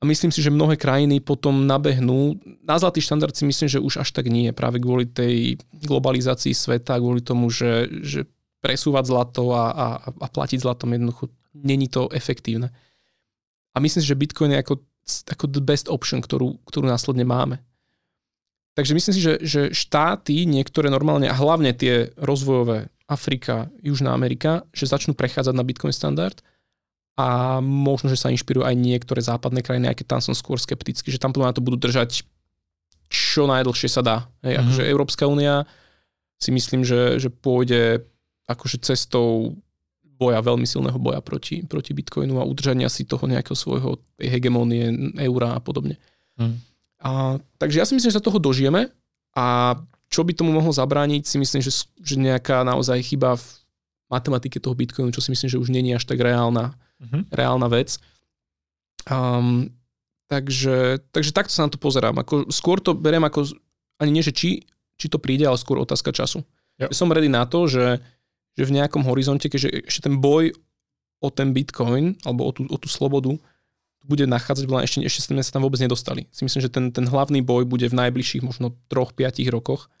A myslím si, že mnohé krajiny potom nabehnú. Na zlatý štandard si myslím, že už až tak nie. Práve kvôli tej globalizácii sveta, kvôli tomu, že, že presúvať zlato a, a, a platiť zlatom jednoducho není to efektívne. A myslím si, že Bitcoin je ako ako the best option, ktorú, ktorú následne máme. Takže myslím si, že, že štáty, niektoré normálne, a hlavne tie rozvojové, Afrika, Južná Amerika, že začnú prechádzať na Bitcoin standard a možno, že sa inšpirujú aj niektoré západné krajiny, aj keď tam som skôr skeptický, že tam na to budú držať čo najdlhšie sa dá. Hej, mm-hmm. akože Európska únia si myslím, že, že pôjde akože cestou boja, veľmi silného boja proti, proti Bitcoinu a udržania si toho nejakého svojho hegemónie eura a podobne. Hmm. A, takže ja si myslím, že sa toho dožijeme a čo by tomu mohlo zabrániť, si myslím, že, že nejaká naozaj chyba v matematike toho Bitcoinu, čo si myslím, že už je až tak reálna, hmm. reálna vec. Um, takže, takže takto sa na to pozerám. Ako, skôr to beriem ako, ani nie, že či, či to príde, ale skôr otázka času. Yep. Som ready na to, že že v nejakom horizonte, keďže ešte ten boj o ten Bitcoin, alebo o tú, o tú slobodu, bude nachádzať, ešte, ešte sme sa tam vôbec nedostali. Si myslím, že ten, ten hlavný boj bude v najbližších možno 3-5 rokoch.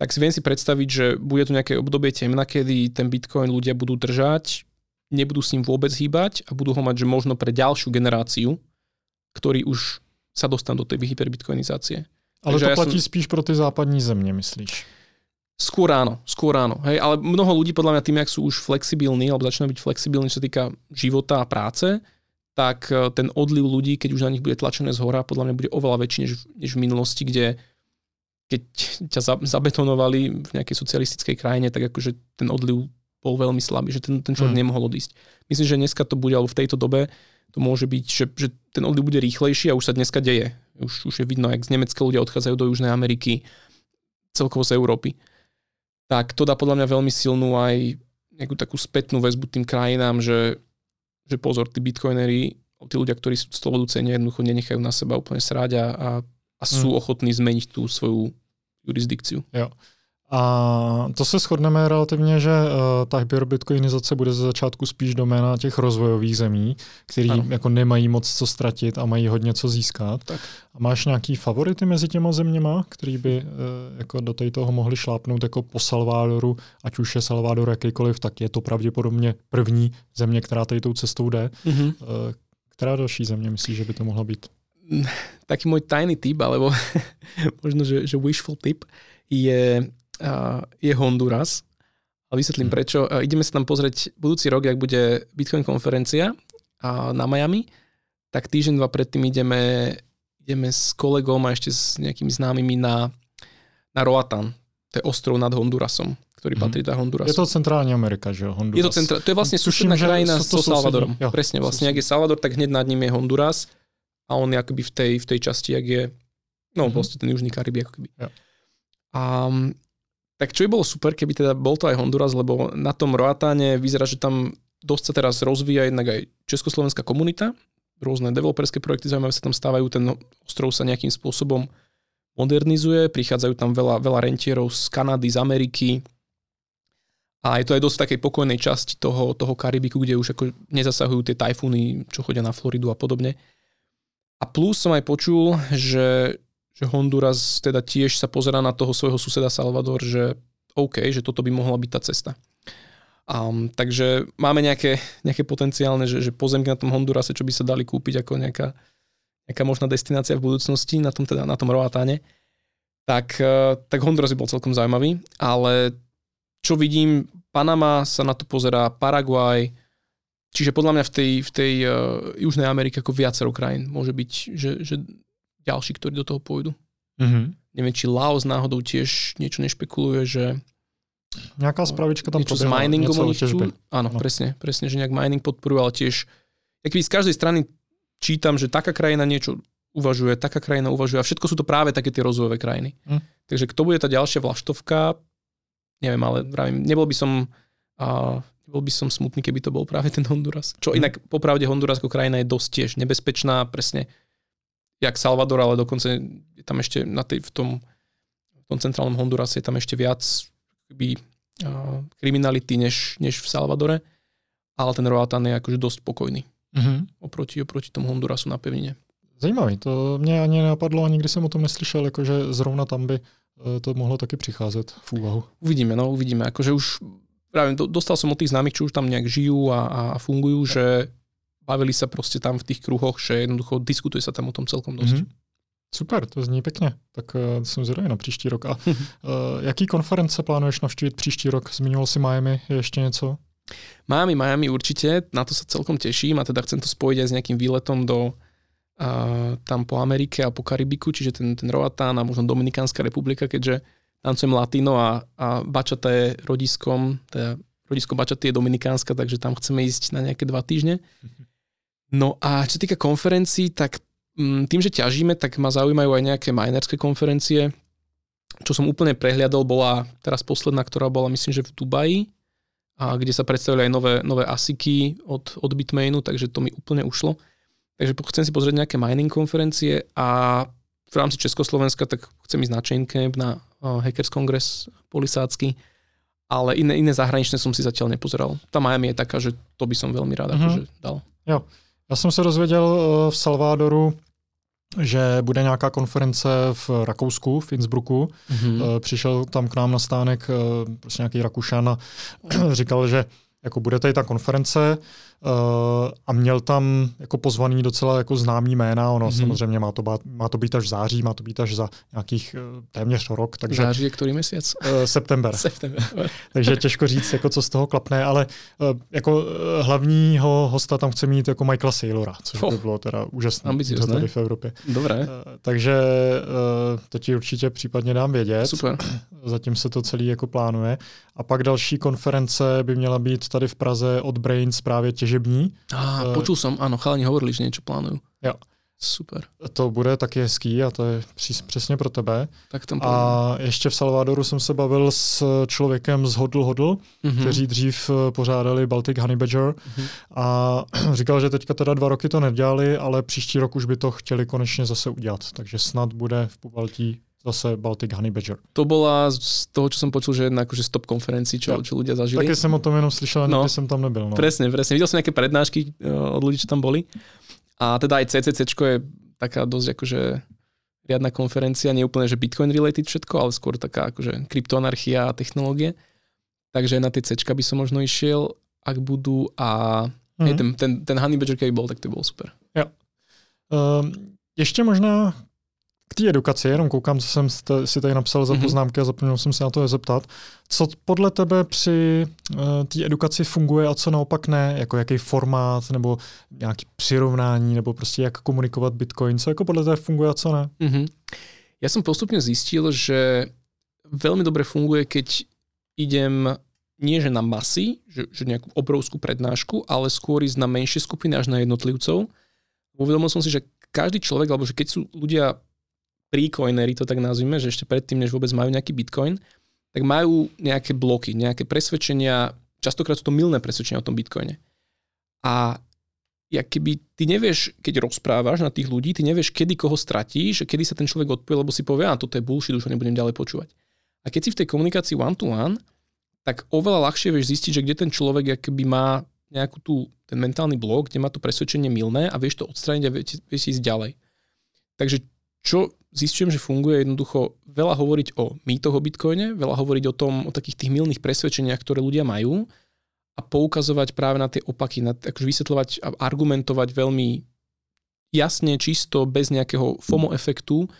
tak si viem si predstaviť, že bude tu nejaké obdobie temna, kedy ten Bitcoin ľudia budú držať, nebudú s ním vôbec hýbať a budú ho mať, že možno pre ďalšiu generáciu, ktorí už sa dostanú do tej hyperbitcoinizácie. Ale Takže to ja platí som... spíš pro ty západní země, myslíš? Skôr áno, skôr áno. Hej, ale mnoho ľudí podľa mňa tým, jak sú už flexibilní, alebo začínajú byť flexibilní, čo sa týka života a práce, tak e, ten odliv ľudí, keď už na nich bude tlačené z hora, podľa mňa bude oveľa väčší než, než v minulosti, kde keď ťa zabetonovali v nejakej socialistickej krajine, tak akože ten odliv bol veľmi slabý, že ten, ten človek hmm. nemohol odísť. Myslím, že dneska to bude, alebo v tejto dobe to môže byť, že, že ten odliv bude rýchlejší a už sa dneska deje. Už, už je vidno, jak z Nemecka ľudia odchádzajú do Južnej Ameriky, celkovo z Európy tak to dá podľa mňa veľmi silnú aj nejakú takú spätnú väzbu tým krajinám, že, že pozor, tí bitcoinery, tí ľudia, ktorí sú slobodu cenia, jednoducho nenechajú na seba úplne sráť a, a, sú mm. ochotní zmeniť tú svoju jurisdikciu. Jo. A to se shodneme relativně, že uh, ta hyperbitcoinizace bude ze začátku spíš doména těch rozvojových zemí, který ano. jako nemají moc co ztratit a mají hodně co získat. Tak. A máš nějaký favority mezi těma zeměma, který by uh, jako do toho mohli šlápnout jako po Salvadoru, ať už je Salvador jakýkoliv, tak je to pravděpodobně první země, která tady tou cestou jde. Mm-hmm. Uh, která další země myslíš, že by to mohla být? Taký môj tajný tip, alebo <laughs> možno, že, že wishful tip, je je Honduras. A vysvetlím hmm. prečo. Ideme sa tam pozrieť budúci rok, ak bude Bitcoin konferencia na Miami, tak týždeň, dva predtým ideme, ideme s kolegom a ešte s nejakými známymi na, na Roatan. To je ostrov nad Hondurasom, ktorý hmm. patrí do Hondurasu. Je to Centrálna Amerika, že Honduras. Je to, centra- to je vlastne susedná krajina so Salvadorom. Jo, Presne, vlastne, ak je Salvador, tak hneď nad ním je Honduras a on je akoby v tej, v tej časti, ak je, no mm-hmm. vlastne ten južný Karibie, ako keby. Jo. A tak čo by bolo super, keby teda bol to aj Honduras, lebo na tom Roatáne vyzerá, že tam dosť sa teraz rozvíja jednak aj československá komunita, rôzne developerské projekty zaujímavé sa tam stávajú, ten ostrov sa nejakým spôsobom modernizuje, prichádzajú tam veľa, veľa rentierov z Kanady, z Ameriky a je to aj dosť v takej pokojnej časti toho, toho Karibiku, kde už ako nezasahujú tie tajfúny, čo chodia na Floridu a podobne. A plus som aj počul, že že Honduras teda tiež sa pozera na toho svojho suseda Salvador, že OK, že toto by mohla byť tá cesta. Um, takže máme nejaké, nejaké potenciálne, že, že pozemky na tom Hondurase, čo by sa dali kúpiť ako nejaká, nejaká možná destinácia v budúcnosti na tom, teda, na tom Roatáne, tak, uh, tak Honduras by bol celkom zaujímavý, ale čo vidím, Panama sa na to pozerá, Paraguaj, čiže podľa mňa v tej, v tej uh, Južnej Amerike ako viacero krajín môže byť, že, že ďalší, ktorí do toho pôjdu. Mm-hmm. Neviem, či Laos náhodou tiež niečo nešpekuluje, že Nejaká spravička tam niečo s miningom oni chcú. Áno, no. presne, presne, že nejak mining podporujú, ale tiež z každej strany čítam, že taká krajina niečo uvažuje, taká krajina uvažuje a všetko sú to práve také tie rozvojové krajiny. Hm. Takže kto bude tá ďalšia vlaštovka, neviem, ale pravím, nebol by som a, nebol by som smutný, keby to bol práve ten Honduras. Čo hm. inak popravde Honduras ako krajina je dosť tiež nebezpečná, presne jak Salvador, ale dokonca je tam ešte na tej, v, tom, v tom centrálnom Hondurase je tam ešte viac by, uh, kriminality než, než v Salvadore, ale ten Roatan je akože dosť pokojný mm-hmm. oproti, oproti tomu Hondurasu na pevnine. Zajímavý, to mě ani nenapadlo a nikdy jsem o tom neslyšel, jakože zrovna tam by e, to mohlo taky přicházet v úvahu. Uvidíme, no uvidíme. Akože už, právě dostal som od tých známych, čo už tam nejak žijú a, a fungujú, že bavili sa proste tam v tých kruhoch, že jednoducho diskutuje sa tam o tom celkom dosť. Mm-hmm. Super, to zní pěkně. Tak uh, jsem zvědavý na příští rok. A uh, <laughs> jaký konference plánuješ navštívit příští rok? Zmiňoval si Miami, je ještě něco? Miami, Miami určite, na to sa celkom teším a teda chcem to spojiť aj s nejakým výletom do uh, tam po Amerike a po Karibiku, čiže ten, ten Roatán a možno Dominikánska republika, keďže tancujem latino a, a bačata je rodiskom, teda rodisko bačaty je Dominikánska, takže tam chceme ísť na nejaké dva týždne. Mm-hmm. No a čo týka konferencií, tak mm, tým, že ťažíme, tak ma zaujímajú aj nejaké minerské konferencie. Čo som úplne prehliadol, bola teraz posledná, ktorá bola myslím, že v Dubaji, a kde sa predstavili aj nové, nové ASICy od, od Bitmainu, takže to mi úplne ušlo. Takže chcem si pozrieť nejaké mining konferencie a v rámci Československa tak chcem ísť na Chaincamp, na Hackers Congress polisácky, ale iné, iné zahraničné som si zatiaľ nepozeral. Tá Miami je taká, že to by som veľmi rád uh-huh. akože dal. Jo. Já jsem se dozvěděl eh, v Salvadoru, že bude nějaká konference v Rakousku, v Innsbrucku. Mm-hmm. Přišel tam k nám na stánek prostě nějaký Rakušan a <clears throat> říkal, že jako bude tady ta konference, a měl tam jako pozvaný docela jako známý jména, ono mm-hmm. samozřejmě má to, být, má to být až v září, má to být až za nějakých uh, téměř rok. Takže, září je který měsíc? Uh, september. <laughs> september. <laughs> takže těžko říct, jako co z toho klapne, ale uh, jako hlavního hosta tam chce mít jako Michaela Saylora, což oh. by bylo teda úžasné tady v Evropě. Dobré. Uh, takže uh, to ti určitě případně dám vědět. Super. <clears throat> Zatím se to celý jako plánuje. A pak další konference by měla být tady v Praze od Brains právě těžební. A, uh, počul jsem, ano, chalani hovorili, že něco plánují. Jo. Super. To bude taky hezký a to je přesně pro tebe. Tak tam a ještě v Salvadoru jsem se bavil s člověkem z Hodl Hodl, mm-hmm. kteří dřív eh, pořádali Baltic Honey Badger mm-hmm. a <clears throat> říkal, že teďka teda dva roky to nedělali, ale příští rok už by to chtěli konečně zase udělat. Takže snad bude v Pobaltí zase Baltic Honey Badger. To bola z toho, čo som počul, že jedna akože stop konferencií, čo, čo ľudia zažili. Také som o tom jenom slyšel, no, som tam nebyl. No. Presne, presne. Videl som nejaké prednášky eh, od ľudí, čo tam boli. A teda aj CCC je taká dosť akože riadna konferencia, nie úplne, že Bitcoin related všetko, ale skôr taká akože kryptoanarchia a technológie. Takže na tie C by som možno išiel, ak budú a mm-hmm. hej, ten, ten, ten Honey Badger, keby bol, tak to bol super. Jo. Um, ještě možná k té edukaci, jenom koukám, co jsem si tady napsal za mhm. poznámky a zapomněl jsem se na to je zeptat. Co podle tebe při uh, té edukaci funguje a co naopak ne? Jako jaký formát nebo nějaký přirovnání nebo prostě jak komunikovat Bitcoin? Co jako podle tebe funguje a co ne? Mm-hmm. Ja som postupne zistil, že veľmi dobre funguje, keď idem nie že na masy, že, že nejakú obrovskú prednášku, ale skôr ísť na menšie skupiny až na jednotlivcov. Uvedomil som si, že každý človek, alebo že keď sú ľudia pre-coinery, to tak nazvime, že ešte predtým, než vôbec majú nejaký bitcoin, tak majú nejaké bloky, nejaké presvedčenia, častokrát sú to milné presvedčenia o tom bitcoine. A ja keby ty nevieš, keď rozprávaš na tých ľudí, ty nevieš, kedy koho stratíš, kedy sa ten človek odpovie, lebo si povie, a toto je bullshit, už ho nebudem ďalej počúvať. A keď si v tej komunikácii one-to-one, tak oveľa ľahšie vieš zistiť, že kde ten človek keby má nejakú tú, ten mentálny blok, kde má to presvedčenie milné a vieš to odstrániť a vieš, vieš ísť ďalej. Takže čo zistujem, že funguje jednoducho veľa hovoriť o mýtoch o Bitcoine, veľa hovoriť o tom, o takých tých milných presvedčeniach, ktoré ľudia majú a poukazovať práve na tie opaky, na, akože vysvetľovať a argumentovať veľmi jasne, čisto, bez nejakého FOMO efektu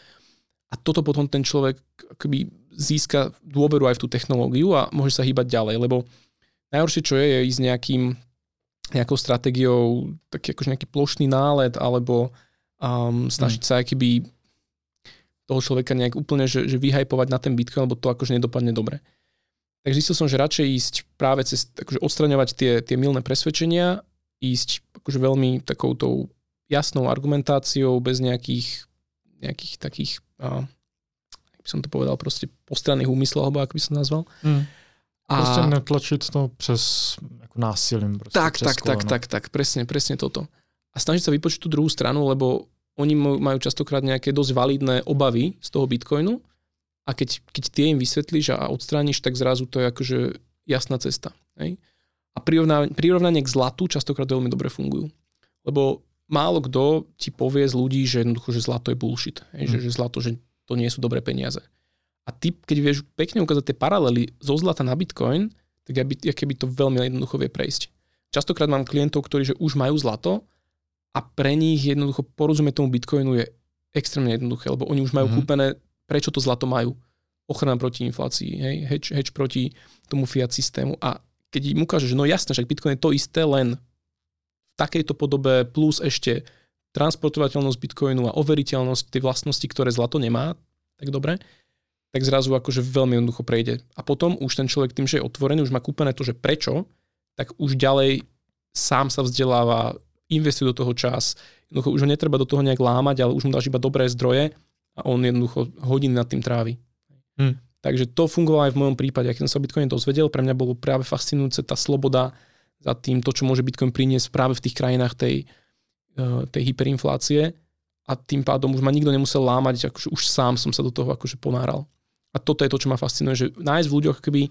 a toto potom ten človek akoby získa dôveru aj v tú technológiu a môže sa hýbať ďalej, lebo najhoršie, čo je, je ísť nejakým, nejakou stratégiou, taký akože nejaký plošný nálet alebo um, snažiť mm. sa akýby toho človeka nejak úplne že, že vyhajpovať na ten Bitcoin, lebo to akože nedopadne dobre. Takže zistil som, že radšej ísť práve cez, akože odstraňovať tie, tie milné presvedčenia, ísť akože veľmi takoutou jasnou argumentáciou, bez nejakých, nejakých takých, a, by som to povedal, proste postranných úmyslov, alebo ako by som nazval. Mm. A... Proste netlačiť to přes ako násilím. Proste, tak, tak, tak, tak, tak, presne, presne toto. A snažiť sa vypočuť tú druhú stranu, lebo oni majú častokrát nejaké dosť validné obavy z toho Bitcoinu a keď, keď tie im vysvetlíš a odstrániš, tak zrazu to je akože jasná cesta. Hej? A prirovnanie, prirovnanie k zlatu častokrát veľmi dobre fungujú. Lebo málo kto ti povie z ľudí, že jednoducho, že zlato je bullshit. Hej? Mm. Že, že zlato, že to nie sú dobré peniaze. A ty, keď vieš pekne ukázať tie paralely zo zlata na Bitcoin, tak ja keby to veľmi jednoducho vie prejsť. Častokrát mám klientov, ktorí že už majú zlato a pre nich jednoducho porozumieť tomu Bitcoinu je extrémne jednoduché, lebo oni už majú mm-hmm. kúpené, prečo to zlato majú. Ochrana proti inflácii, hej, hedge, hedge proti tomu fiat systému. A keď im ukáže, že no jasné, že Bitcoin je to isté, len v takejto podobe plus ešte transportovateľnosť Bitcoinu a overiteľnosť tej vlastnosti, ktoré zlato nemá, tak dobre, tak zrazu akože veľmi jednoducho prejde. A potom už ten človek tým, že je otvorený, už má kúpené to, že prečo, tak už ďalej sám sa vzdeláva, investuje do toho čas. Jednoducho už ho netreba do toho nejak lámať, ale už mu dáš iba dobré zdroje a on jednoducho hodiny nad tým trávi. Hmm. Takže to fungovalo aj v mojom prípade. Keď som sa o Bitcoine dozvedel, pre mňa bolo práve fascinujúce tá sloboda za tým, to, čo môže Bitcoin priniesť práve v tých krajinách tej, eh, tej hyperinflácie a tým pádom už ma nikto nemusel lámať, akože už sám som sa do toho akože ponáral. A toto je to, čo ma fascinuje, že nájsť v ľuďoch keby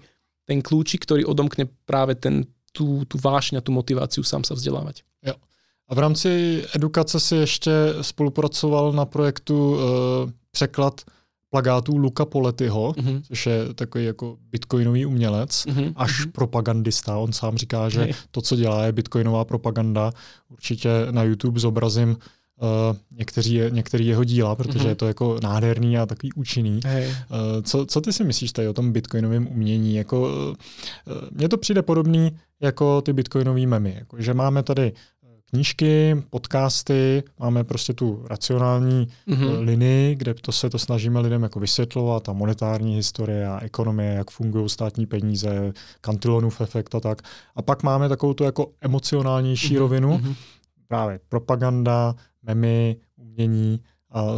ten kľúčik, ktorý odomkne práve ten, tú, tú vášňa, tú motiváciu sám sa vzdelávať. A v rámci edukace si ještě spolupracoval na projektu uh, překlad plagátů Luka Poletyho, mm-hmm. což je takový jako bitcoinový umělec, mm-hmm. až mm-hmm. propagandista. On sám říká, že to, co dělá, je bitcoinová propaganda. Určitě na YouTube zobrazím uh, někteří, některý jeho díla, protože mm-hmm. je to jako nádherný a takový účinný. Hey. Uh, co, co ty si myslíš tady o tom bitcoinovém umění? Jako, uh, mně to přijde podobný jako ty bitcoinové memy. Jako, že máme tady knížky, podcasty, máme prostě tu racionální mm-hmm. linii, kde to se to snažíme lidem jako vysvětlovat, a monetární historie a ekonomie, jak fungují státní peníze, kantilonův efekt a tak. A pak máme takovou tu jako emocionálnější mm-hmm. rovinu, mm-hmm. právě propaganda, memy, umění a uh,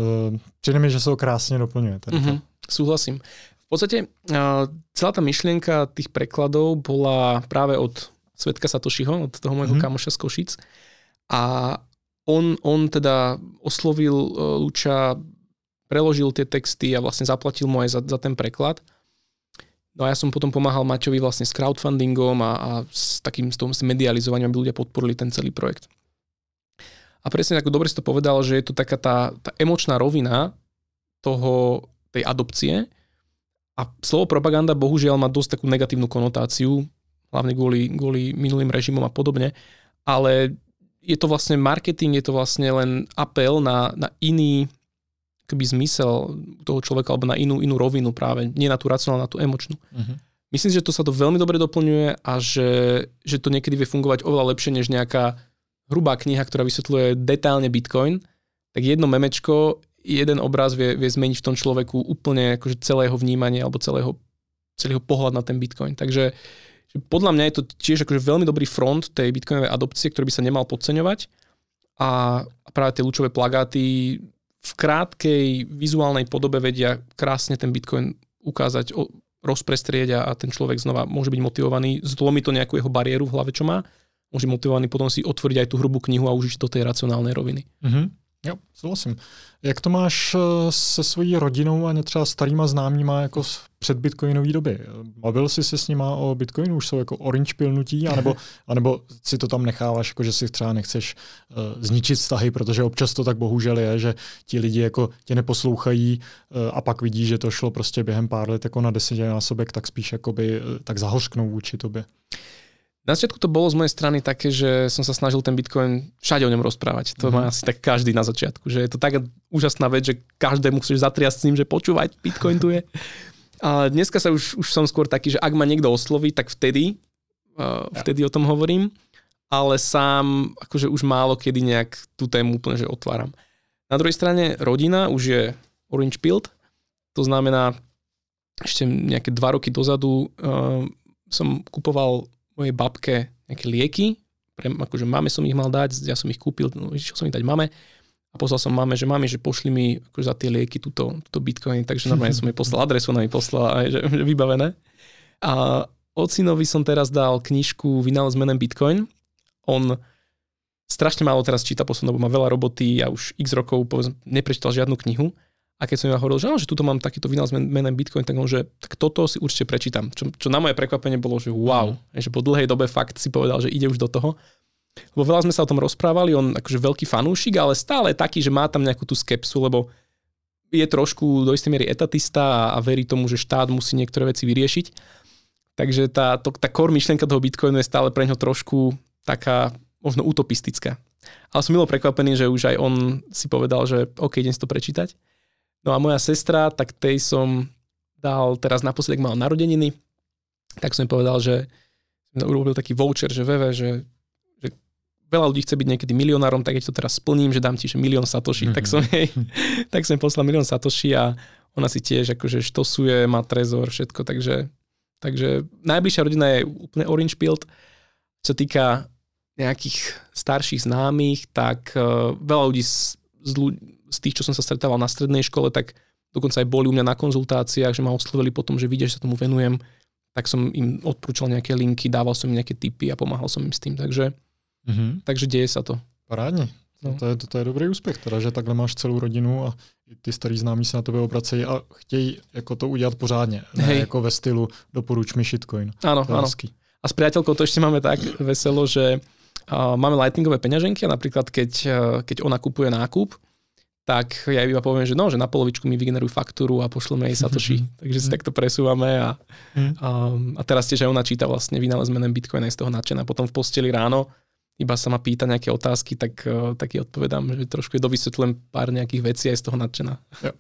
přijde mi, že se to krásně doplňuje. Mm-hmm. Súhlasím. V podstate uh, celá tá myšlienka tých prekladov bola práve od Svetka Satošiho, od toho môjho mm-hmm. kamoša z Košic. A on, on teda oslovil e, Luča, preložil tie texty a vlastne zaplatil mu aj za, za ten preklad. No a ja som potom pomáhal Maťovi vlastne s crowdfundingom a, a s takým s tom s medializovaním, aby ľudia podporili ten celý projekt. A presne ako dobre si to povedal, že je to taká tá, tá emočná rovina toho, tej adopcie a slovo propaganda bohužiaľ má dosť takú negatívnu konotáciu, hlavne kvôli, kvôli minulým režimom a podobne, ale je to vlastne marketing, je to vlastne len apel na, na iný keby zmysel toho človeka alebo na inú, inú rovinu práve, nie na tú racionálnu, na tú emočnú. Uh-huh. Myslím si, že to sa to veľmi dobre doplňuje a že, že to niekedy vie fungovať oveľa lepšie než nejaká hrubá kniha, ktorá vysvetľuje detálne Bitcoin, tak jedno memečko, jeden obraz vie, vie zmeniť v tom človeku úplne akože celé jeho vnímanie alebo celého, celého pohľad na ten Bitcoin. Takže podľa mňa je to tiež akože veľmi dobrý front tej bitcoinovej adopcie, ktorý by sa nemal podceňovať. A práve tie lúčové plagáty v krátkej vizuálnej podobe vedia krásne ten bitcoin ukázať, rozprestrieť a ten človek znova môže byť motivovaný, zlomí to nejakú jeho bariéru v hlave, čo má, môže motivovaný potom si otvoriť aj tú hrubú knihu a užiť do tej racionálnej roviny. Mm-hmm. Jo, souhlasím. Jak to máš eh, se svojí rodinou a třeba starýma známýma jako z předbitcoinové doby? Bavil jsi se s nima o Bitcoinu? Už jsou jako orange pilnutí? Anebo, anebo <laughs> si to tam necháváš, jako že si třeba nechceš uh, zničit vztahy, protože občas to tak bohužel je, že ti lidi jako tě neposlouchají uh, a pak vidí, že to šlo prostě během pár let jako na desetinásobek, tak spíš jakoby, uh, tak zahořknou vůči tobě. Na začiatku to bolo z mojej strany také, že som sa snažil ten Bitcoin všade o ňom rozprávať. To mm-hmm. má asi tak každý na začiatku, že je to tak úžasná vec, že každému chceš zatriasť s ním, že počúvať, Bitcoin tu je. A dneska sa už, už som skôr taký, že ak ma niekto osloví, tak vtedy, uh, vtedy ja. o tom hovorím, ale sám akože už málo kedy nejak tú tému úplne že otváram. Na druhej strane rodina už je orange pilled, to znamená ešte nejaké dva roky dozadu uh, som kupoval mojej babke nejaké lieky, pre, akože máme som ich mal dať, ja som ich kúpil, no, išiel som ich dať mame a poslal som mame, že mami, že pošli mi akože za tie lieky túto, túto bitcoin, takže normálne som jej poslal <laughs> adresu, ona mi poslala že, že vybavené. A ocinovi som teraz dal knižku Vynález menem Bitcoin. On strašne málo teraz číta poslednú má veľa roboty a už x rokov povedzme, neprečítal žiadnu knihu. A keď som ja hovoril, že, no, že tuto mám takýto vynález menem Bitcoin, tak on, že tak toto si určite prečítam. Čo, čo na moje prekvapenie bolo, že wow, mm. že po dlhej dobe fakt si povedal, že ide už do toho. Lebo veľa sme sa o tom rozprávali, on akože veľký fanúšik, ale stále taký, že má tam nejakú tú skepsu, lebo je trošku do istej miery etatista a, a verí tomu, že štát musí niektoré veci vyriešiť. Takže tá, to, tá core myšlienka toho Bitcoinu je stále pre ňo trošku taká možno utopistická. Ale som milo prekvapený, že už aj on si povedal, že OK, idem si to prečítať. No a moja sestra, tak tej som dal, teraz naposledy mal narodeniny, tak som povedal, že urobil taký voucher, že VV, že, že veľa ľudí chce byť niekedy milionárom, tak keď to teraz splním, že dám ti že milión satoshi, mm-hmm. tak som jej, <laughs> tak som poslal milión satoshi a ona si tiež akože štosuje, má trezor, všetko, takže, takže najbližšia rodina je úplne orange pilled. Čo týka nejakých starších známych, tak uh, veľa ľudí z, z, z tých, čo som sa stretával na strednej škole, tak dokonca aj boli u mňa na konzultáciách, že ma oslovili potom, že vidia, že sa tomu venujem, tak som im odporúčal nejaké linky, dával som im nejaké tipy a pomáhal som im s tým, takže, mm-hmm. takže deje sa to. Parádně. No. To, je, to, to je dobrý úspěch, teda, že takhle máš celou rodinu a ty starý známí se na tebe obracejí a chtějí jako to udělat pořádně, ne Hej. jako ve stylu doporuč mi shitcoin. Áno, áno. A s priateľkou to ešte máme tak veselo, že uh, máme lightningové peňaženky a napríklad keď, uh, keď ona kupuje nákup, tak ja iba poviem, že no, že na polovičku mi vygenerujú faktúru a pošleme jej Satoshi. <laughs> Takže si takto presúvame a, a, a teraz tiež aj ona číta vlastne vynález menem Bitcoin aj z toho nadšená. Potom v posteli ráno iba sa ma pýta nejaké otázky, tak, tak jej odpovedám, že trošku je dovysvetľujem pár nejakých vecí aj z toho nadšená. Jo.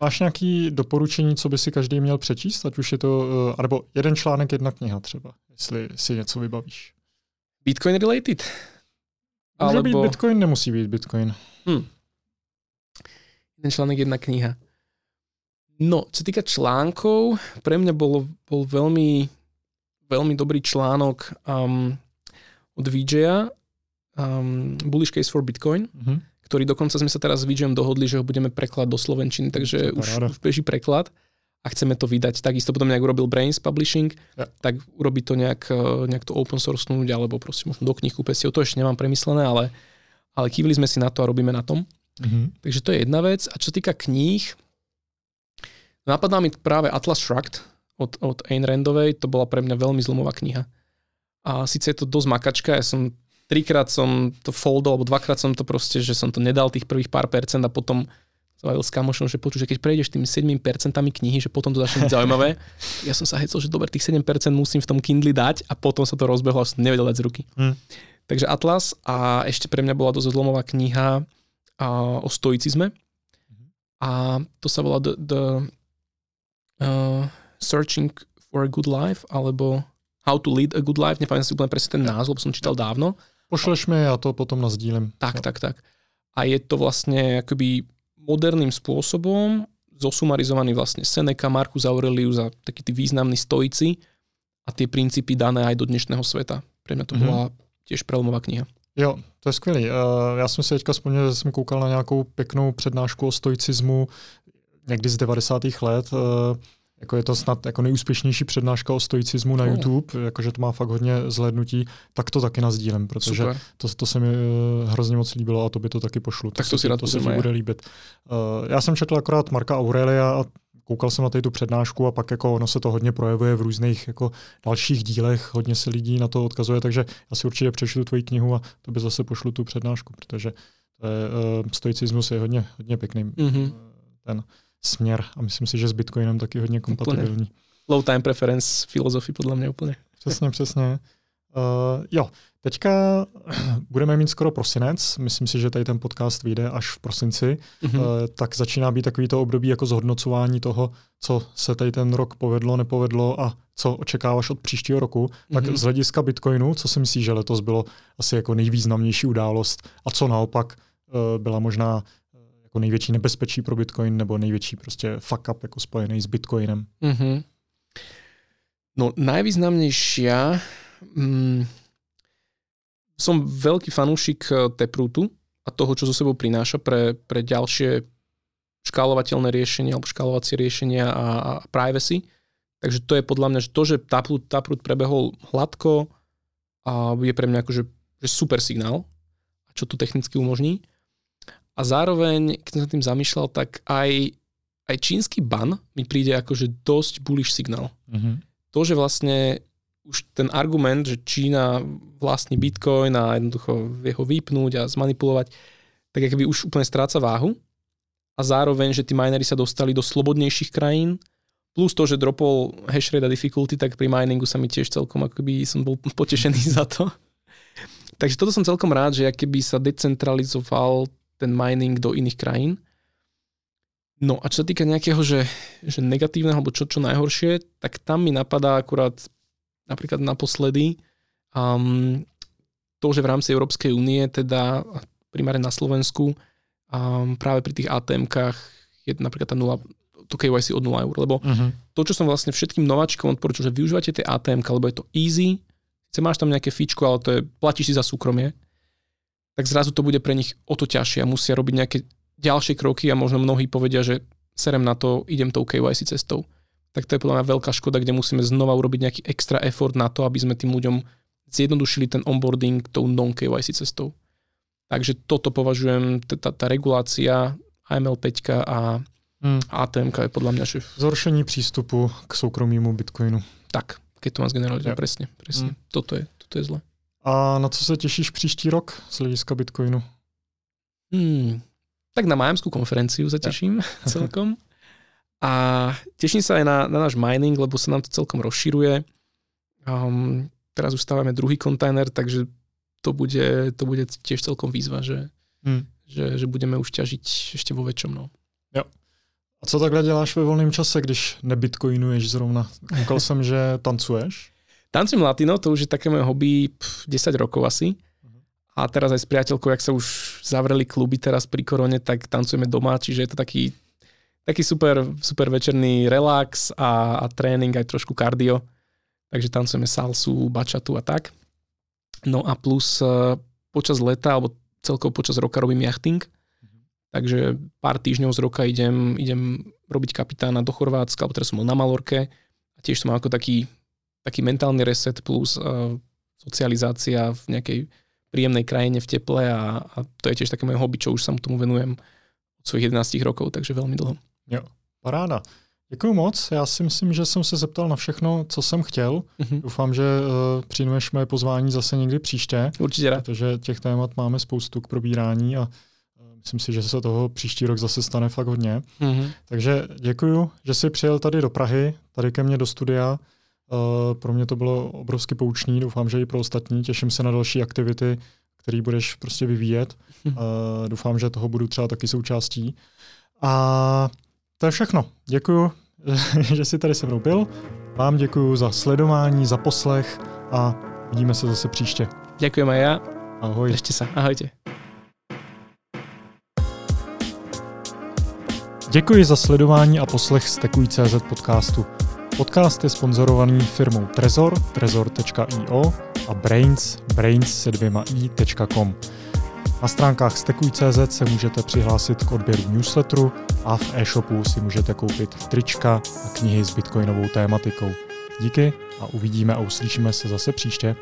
Máš nějaké doporučení, co by si každý měl přečíst, ať už je to, uh, nebo jeden článek, jedna kniha třeba, jestli si něco vybavíš. Bitcoin related? Může Alebo... být Bitcoin, nemusí být Bitcoin. Hmm. Jeden článek, jedna kniha. No, čo týka článkov, pre mňa bol, bol veľmi, veľmi dobrý článok um, od VJa, um, Bullish Case for Bitcoin. Mm-hmm ktorý dokonca sme sa teraz s Vidžem dohodli, že ho budeme prekladať do Slovenčiny, takže už, už beží preklad a chceme to vydať. Takisto potom nejak urobil Brains Publishing, ja. tak urobiť to nejak, e, nejak to open sourcenúť, alebo proste možno do knih si To ešte nemám premyslené, ale, ale kývili sme si na to a robíme na tom. Mm-hmm. Takže to je jedna vec. A čo týka kníh, napadá mi práve Atlas Shrugged od, od Ayn Randovej, to bola pre mňa veľmi zlomová kniha. A síce je to dosť makačka, ja som trikrát som to foldol, alebo dvakrát som to proste, že som to nedal tých prvých pár percent a potom bavil s kamošom, že počuť, že keď prejdeš tými 7 percentami knihy, že potom to začne byť zaujímavé. Ja som sa hecel, že dobre, tých 7% musím v tom Kindle dať a potom sa to rozbehlo a som nevedel dať z ruky. Hmm. Takže Atlas a ešte pre mňa bola dosť zlomová kniha a, o stoicizme. A to sa volá The, the uh, Searching for a Good Life alebo How to Lead a Good Life. Nepamätám si úplne presne ten názov, lebo som čítal dávno. Pošleš mi a to potom nazdílem. Tak, no. tak, tak. A je to vlastne akoby moderným spôsobom zosumarizovaný vlastne Seneca, Marcus Aurelius a takí tí významní stoici a tie princípy dané aj do dnešného sveta. Pre mňa to mm-hmm. bola tiež prelomová kniha. Jo, to je skvělý. Já jsem si teďka vzpomněl, že jsem koukal na nějakou pěknou přednášku o stoicismu někdy z 90. let jako je to snad jako nejúspěšnější přednáška o stoicismu na oh. YouTube, jakože to má fakt hodně zhlednutí, tak to taky nazdílem, protože to, to se mi uh, hrozně moc líbilo a to by to taky pošlu. Tak to, to si, to se bude líbit. Uh, já jsem četl akorát Marka Aurelia a koukal jsem na tu přednášku a pak jako ono se to hodně projevuje v různých jako dalších dílech, hodně se lidí na to odkazuje, takže já si určitě přečtu tvoji knihu a to by zase pošlu tu přednášku, protože to je, uh, stoicismus je hodně, hodně pěkný. Mm-hmm. Ten směr a myslím si, že s Bitcoinem taky hodně kompatibilní. Úplně. Low time preference filozofii podle mě úplně. Přesně, přesně. Uh, jo, teďka <clears throat> budeme mít skoro prosinec, myslím si, že tady ten podcast vyjde až v prosinci, mm-hmm. tak začíná být takový to období jako zhodnocování toho, co se tady ten rok povedlo, nepovedlo a co očekáváš od příštího roku. Mm-hmm. Tak z hlediska Bitcoinu, co si myslíš, že letos bylo asi jako nejvýznamnější událost a co naopak uh, byla možná jako největší nebezpečí pro Bitcoin nebo největší prostě fuck up jako spojený s Bitcoinem? Mm-hmm. No najvýznamnejšia, mm, som veľký fanúšik eh, Taprootu a toho, čo zo sebou prináša pre, pre ďalšie škálovateľné riešenia alebo škálovacie riešenia a, a privacy. Takže to je podľa mňa, že to, že Taproot, Taproot prebehol hladko a je pre mňa akože že super signál, čo to technicky umožní. A zároveň, keď som sa tým zamýšľal, tak aj, aj čínsky ban mi príde ako že dosť bullish signál. Mm-hmm. To, že vlastne už ten argument, že Čína vlastní Bitcoin a jednoducho vie ho vypnúť a zmanipulovať, tak akoby už úplne stráca váhu. A zároveň, že tí minery sa dostali do slobodnejších krajín, plus to, že dropol hash rate a difficulty, tak pri miningu sa mi tiež celkom akoby som bol <laughs> potešený za to. Takže toto som celkom rád, že keby sa decentralizoval ten mining do iných krajín. No a čo sa týka nejakého, že, že negatívneho, alebo čo, čo najhoršie, tak tam mi napadá akurát napríklad naposledy um, to, že v rámci Európskej únie, teda primárne na Slovensku, um, práve pri tých ATM-kách je napríklad tá nula, to KYC od 0 eur, lebo uh-huh. to, čo som vlastne všetkým nováčkom odporučil, že využívate tie ATM, lebo je to easy, sice máš tam nejaké fičko, ale to je, platíš si za súkromie, tak zrazu to bude pre nich o to ťažšie a musia robiť nejaké ďalšie kroky a možno mnohí povedia, že serem na to, idem tou KYC cestou. Tak to je podľa mňa veľká škoda, kde musíme znova urobiť nejaký extra effort na to, aby sme tým ľuďom zjednodušili ten onboarding tou non-KYC cestou. Takže toto považujem, tá, tá regulácia AML5 a hmm. ATM je podľa mňa, že... Zhoršení přístupu k soukromému Bitcoinu. Tak, keď to mám zgeneralizovať, presne, presne. Hmm. Toto, je, toto je zle. A na co se těšíš příští rok z hlediska Bitcoinu? Hmm, tak na Majamskú konferenciu sa teším ja. <laughs> celkom. A teším sa aj na, na náš mining, lebo sa nám to celkom rozširuje. Um, teraz už stávame druhý kontajner, takže to bude, to bude tiež celkom výzva, že, hmm. že, že budeme už ťažiť ešte vo väčšom. No. Jo. A co takhle děláš ve volném čase, když nebitcoinuješ zrovna? Koukal jsem, že tancuješ. <laughs> Tancujem latino, to už je také moje hobby 10 rokov asi. A teraz aj s priateľkou, jak sa už zavreli kluby teraz pri korone, tak tancujeme doma, čiže je to taký, taký super, super večerný relax a, a tréning, aj trošku kardio. Takže tancujeme salsu, bačatu a tak. No a plus uh, počas leta, alebo celkovo počas roka robím jachting. Takže pár týždňov z roka idem, idem robiť kapitána do Chorvátska, alebo teraz som bol na Malorke a tiež som mal ako taký, taký mentálny reset plus uh, socializácia v nejakej príjemnej krajine v teple a, a to je tiež také moje hobby, čo už sa tomu venujem od svojich 11 rokov, takže veľmi dlho. Jo, paráda. Děkuji moc. Já si myslím, že jsem se zeptal na všechno, co jsem chtěl. Mm-hmm. Doufám, že uh, přijmeš moje pozvání zase někdy příště. Určitě rád. Protože těch témat máme spoustu k probírání a uh, myslím si, že se toho příští rok zase stane fakt hodně. Mm-hmm. Takže děkuji, že jsi přijel tady do Prahy, tady ke mně do studia. Uh, pro mě to bylo obrovsky poučný, doufám, že i pro ostatní. Těším se na další aktivity, které budeš prostě vyvíjet. Uh, doufám, že toho budu třeba taky součástí. A to je všechno. Děkuji, <laughs> že jsi tady se mnou byl. Vám děkuji za sledování, za poslech a vidíme se zase příště. Děkujeme já. Ahoj. Ještě se. Ahojte. Děkuji za sledování a poslech Stekuj.cz podcastu. Podcast je sponzorovaný firmou Trezor, trezor.io a Brains, brains se dvěma i.com. Na stránkách stekuj.cz se můžete přihlásit k odběru newsletteru a v e-shopu si můžete koupit trička a knihy s bitcoinovou tématikou. Díky a uvidíme a uslyšíme se zase příště.